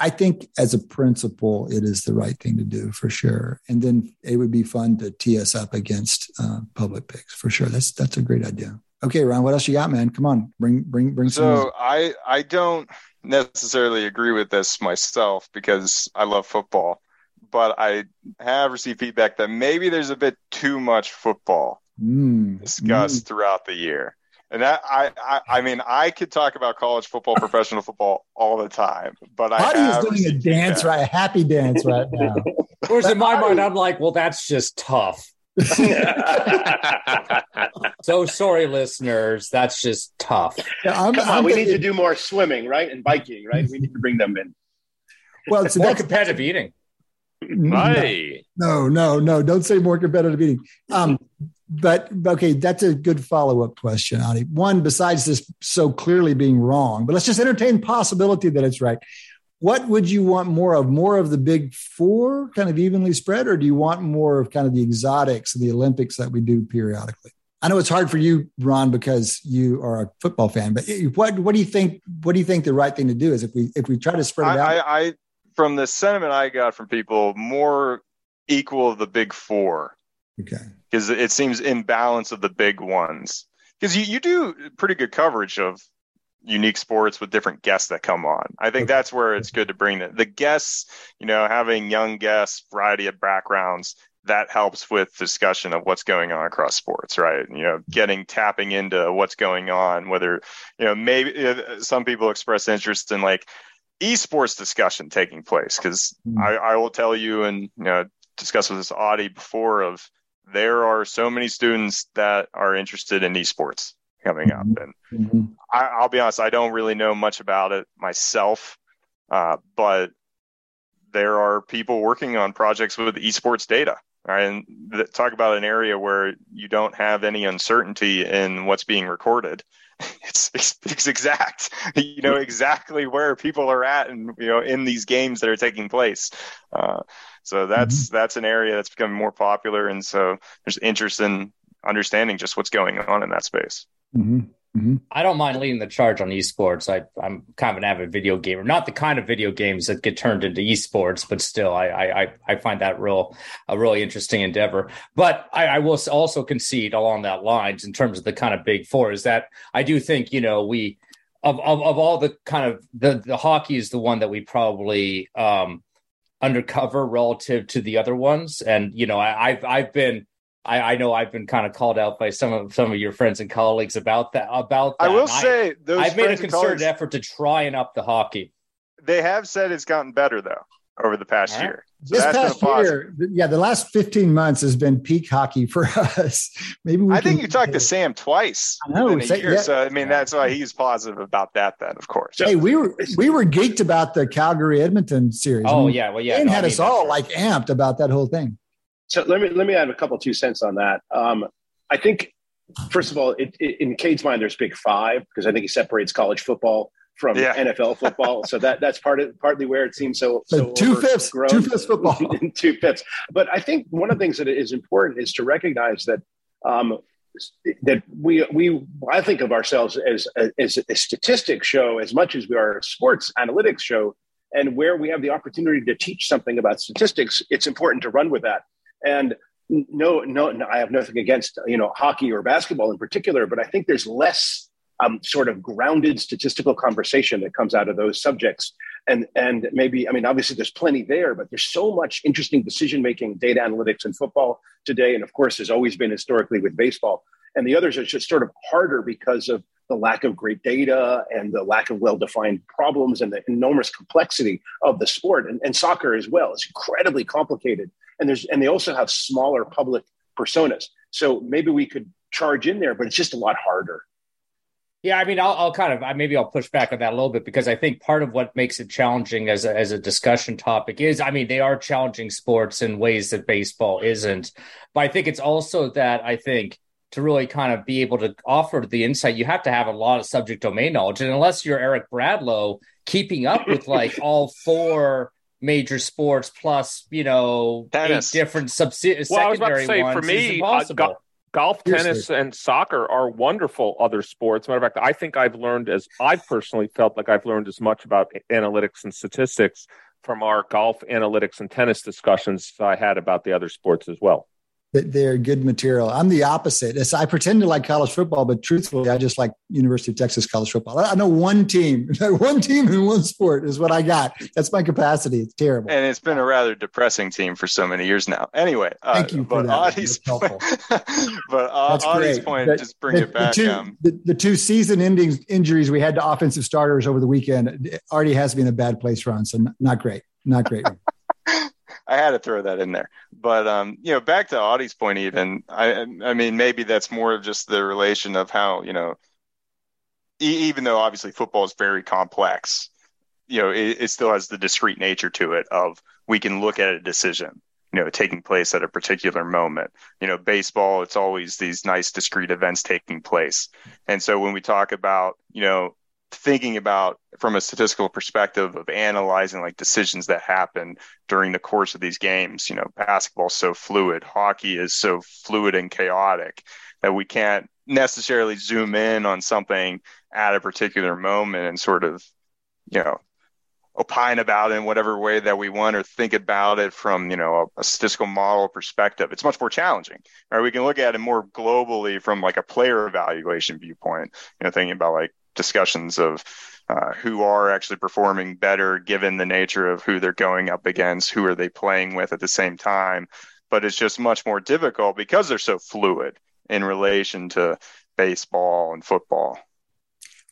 I think as a principle, it is the right thing to do for sure. And then it would be fun to tee us up against uh, public picks for sure. That's that's a great idea. Okay, Ron, what else you got, man? Come on, bring bring bring. So I I don't necessarily agree with this myself because I love football, but I have received feedback that maybe there's a bit too much football mm. discussed mm. throughout the year. And that I, I, I mean I could talk about college football, professional football all the time, but Buddy I is doing a dance right, a happy dance right now. Whereas in my mind, I'm like, well, that's just tough. so sorry, listeners. That's just tough. Yeah, I'm, Come on, I'm we thinking, need to do more swimming, right, and biking, right. We need to bring them in. Well, so more competitive eating. Right. No, no, no. Don't say more competitive eating. Um, but okay, that's a good follow up question, Ani. One, besides this so clearly being wrong, but let's just entertain possibility that it's right. What would you want more of? More of the big four, kind of evenly spread, or do you want more of kind of the exotics, and the Olympics that we do periodically? I know it's hard for you, Ron, because you are a football fan. But what what do you think? What do you think the right thing to do is if we if we try to spread it out? I, I from the sentiment I got from people, more equal of the big four. Okay because it seems imbalance of the big ones. Because you, you do pretty good coverage of unique sports with different guests that come on. I think that's where it's good to bring the, the guests, you know, having young guests, variety of backgrounds, that helps with discussion of what's going on across sports, right? You know, getting tapping into what's going on, whether, you know, maybe uh, some people express interest in like esports discussion taking place. Cause mm-hmm. I, I will tell you and, you know, discuss with this Adi before of, there are so many students that are interested in esports coming up. Mm-hmm. And mm-hmm. I, will be honest, I don't really know much about it myself, uh, but there are people working on projects with esports data. Right, and th- talk about an area where you don't have any uncertainty in what's being recorded. It's, it's, it's exact. You know exactly where people are at, and you know in these games that are taking place. Uh, so that's mm-hmm. that's an area that's becoming more popular, and so there's interest in understanding just what's going on in that space. Mm-hmm. Mm-hmm. I don't mind leading the charge on esports. I, am kind of an avid video gamer, not the kind of video games that get turned into esports, but still, I I, I find that real a really interesting endeavor. But I, I will also concede along that lines in terms of the kind of big four is that I do think you know we of of, of all the kind of the the hockey is the one that we probably um, undercover relative to the other ones. And you know, I, have I've been I, I, know I've been kind of called out by some of some of your friends and colleagues about that. About that. I will say, I've made a concerted effort to try and up the hockey. They have said it's gotten better though over the past right. year. So this past year, yeah, the last 15 months has been peak hockey for us. Maybe I think you talked to Sam twice I know, in a say, year, yeah. so I mean that's why he's positive about that. Then, of course. Hey, we were we were geeked about the Calgary Edmonton series. Oh I mean, yeah, well yeah, and no, had I mean, us all like amped about that whole thing. So let me let me add a couple two cents on that. Um, I think first of all, it, it, in Cade's mind, there's big five because I think he separates college football from yeah. NFL football. so that that's part of partly where it seems so, so two fifths, two fifths football, two fifths. But I think one of the things that is important is to recognize that um, that we we I think of ourselves as as a statistics show as much as we are a sports analytics show, and where we have the opportunity to teach something about statistics, it's important to run with that. And no, no, no I have nothing against you know hockey or basketball in particular, but I think there's less um, sort of grounded statistical conversation that comes out of those subjects. And, and maybe, I mean, obviously there's plenty there, but there's so much interesting decision making, data analytics in football today. And of course, has always been historically with baseball. And the others are just sort of harder because of the lack of great data and the lack of well defined problems and the enormous complexity of the sport. And, and soccer as well is incredibly complicated. And, there's, and they also have smaller public personas. So maybe we could charge in there, but it's just a lot harder. Yeah, I mean, I'll, I'll, kind of, maybe I'll push back on that a little bit because I think part of what makes it challenging as a, as a discussion topic is, I mean, they are challenging sports in ways that baseball isn't. But I think it's also that I think to really kind of be able to offer the insight, you have to have a lot of subject domain knowledge. And unless you're Eric Bradlow keeping up with like all four major sports plus you know Tennis. eight different subsidiary Well, I was about to secondary say, ones for me, uh, go- golf, Seriously. tennis, and soccer are wonderful other sports. Matter of fact, I think I've learned as I've personally felt like I've learned as much about analytics and statistics from our golf analytics and tennis discussions I had about the other sports as well. That they're good material. I'm the opposite. It's, I pretend to like college football, but truthfully, I just like University of Texas college football. I know one team, one team in one sport is what I got. That's my capacity. It's terrible. And it's been a rather depressing team for so many years now. Anyway, uh, Thank you for but that. Adi's That's but uh, Adi's point, But just bring the, it back. The two, um, the, the two season-ending injuries we had to offensive starters over the weekend already has been a bad place Ron. So not great. Not great. I had to throw that in there. But um, you know, back to Adi's point, even I, I mean, maybe that's more of just the relation of how you know, e- even though obviously football is very complex, you know, it, it still has the discrete nature to it of we can look at a decision, you know, taking place at a particular moment. You know, baseball, it's always these nice discrete events taking place, and so when we talk about, you know, thinking about from a statistical perspective of analyzing like decisions that happen during the course of these games. You know, basketball's so fluid, hockey is so fluid and chaotic that we can't necessarily zoom in on something at a particular moment and sort of, you know, opine about it in whatever way that we want or think about it from, you know, a, a statistical model perspective. It's much more challenging. Right? We can look at it more globally from like a player evaluation viewpoint, you know, thinking about like discussions of uh, who are actually performing better given the nature of who they're going up against, who are they playing with at the same time. But it's just much more difficult because they're so fluid in relation to baseball and football.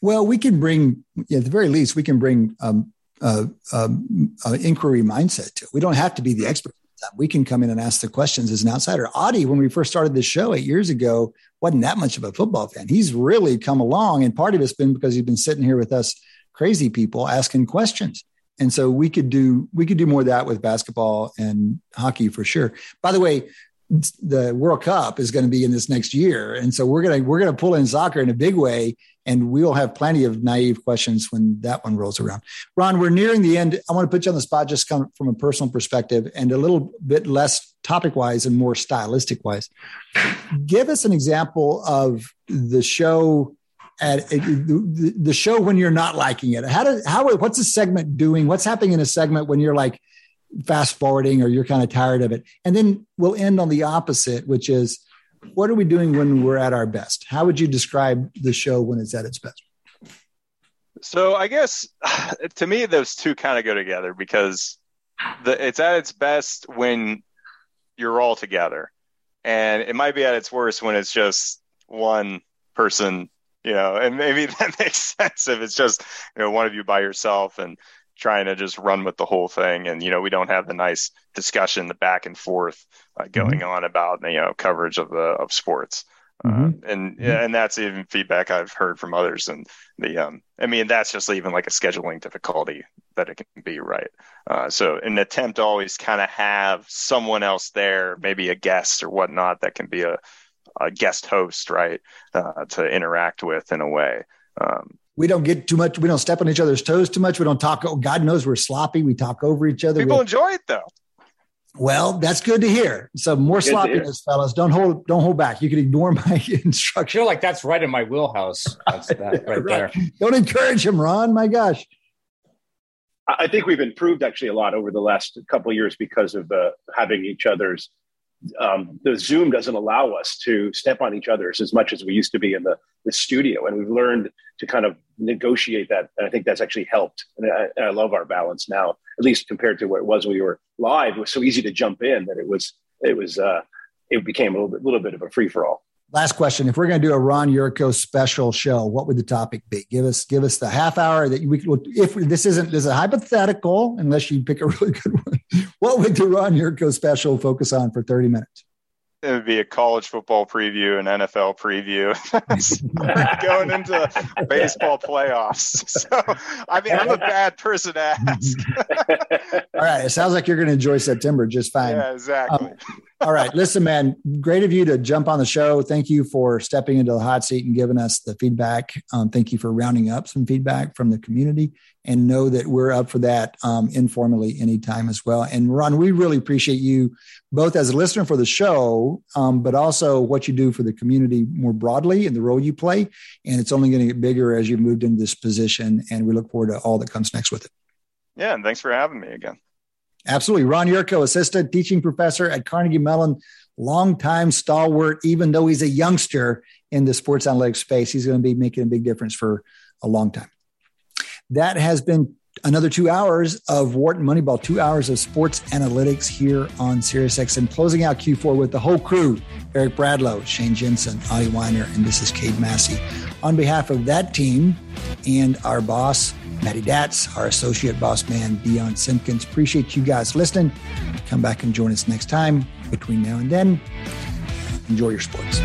Well, we can bring, at the very least, we can bring um, uh, um, uh, inquiry mindset to it. We don't have to be the expert. We can come in and ask the questions as an outsider. Adi, when we first started this show eight years ago, wasn't that much of a football fan. He's really come along, and part of it's been because he's been sitting here with us crazy people asking questions. And so we could do we could do more of that with basketball and hockey for sure. By the way, the World Cup is going to be in this next year, and so we're gonna we're gonna pull in soccer in a big way, and we'll have plenty of naive questions when that one rolls around. Ron, we're nearing the end. I want to put you on the spot just come from a personal perspective and a little bit less topic wise and more stylistic wise. Give us an example of the show at the, the show when you're not liking it. How does how what's a segment doing? What's happening in a segment when you're like fast forwarding or you're kind of tired of it? And then we'll end on the opposite, which is what are we doing when we're at our best? How would you describe the show when it's at its best? So I guess to me those two kind of go together because the, it's at its best when you're all together, and it might be at its worst when it's just one person, you know. And maybe that makes sense if it's just you know one of you by yourself and trying to just run with the whole thing, and you know we don't have the nice discussion, the back and forth uh, going mm-hmm. on about you know coverage of the of sports. Mm-hmm. Uh, and mm-hmm. and that's even feedback I've heard from others. And the um, I mean that's just even like a scheduling difficulty that it can be, right? Uh, so an attempt to always kind of have someone else there, maybe a guest or whatnot, that can be a, a guest host, right, uh, to interact with in a way. Um, we don't get too much. We don't step on each other's toes too much. We don't talk. Oh, God knows we're sloppy. We talk over each other. People we, enjoy it though. Well, that's good to hear. So more good sloppiness, fellas. Don't hold don't hold back. You can ignore my instruction. I feel like that's right in my wheelhouse. That's that right, right, there. Don't encourage him, Ron. My gosh. I think we've improved actually a lot over the last couple of years because of the having each other's. Um, the Zoom doesn't allow us to step on each other's as much as we used to be in the, the studio, and we've learned to kind of negotiate that. And I think that's actually helped. And I, and I love our balance now, at least compared to what it was when we were live. It was so easy to jump in that it was it was uh, it became a little bit, little bit of a free for all. Last question: If we're going to do a Ron Yurko special show, what would the topic be? Give us give us the half hour that we could. If this isn't this is a hypothetical, unless you pick a really good one, what would the Ron Yurko special focus on for thirty minutes? It would be a college football preview, an NFL preview, going into baseball playoffs. So, I mean, I'm a bad person to ask. All right, it sounds like you're going to enjoy September just fine. Yeah, exactly. Um, All right. Listen, man, great of you to jump on the show. Thank you for stepping into the hot seat and giving us the feedback. Um, thank you for rounding up some feedback from the community and know that we're up for that um, informally anytime as well. And Ron, we really appreciate you both as a listener for the show, um, but also what you do for the community more broadly and the role you play. And it's only going to get bigger as you've moved into this position. And we look forward to all that comes next with it. Yeah. And thanks for having me again. Absolutely. Ron Yurko, assistant teaching professor at Carnegie Mellon, longtime stalwart, even though he's a youngster in the sports analytics space, he's going to be making a big difference for a long time. That has been another two hours of Wharton Moneyball, two hours of sports analytics here on SiriusXM, and closing out Q4 with the whole crew Eric Bradlow, Shane Jensen, Adi Wyner, and this is Cade Massey. On behalf of that team and our boss, Matty Datz, our associate boss man, Dion Simpkins. Appreciate you guys listening. Come back and join us next time. Between now and then, enjoy your sports.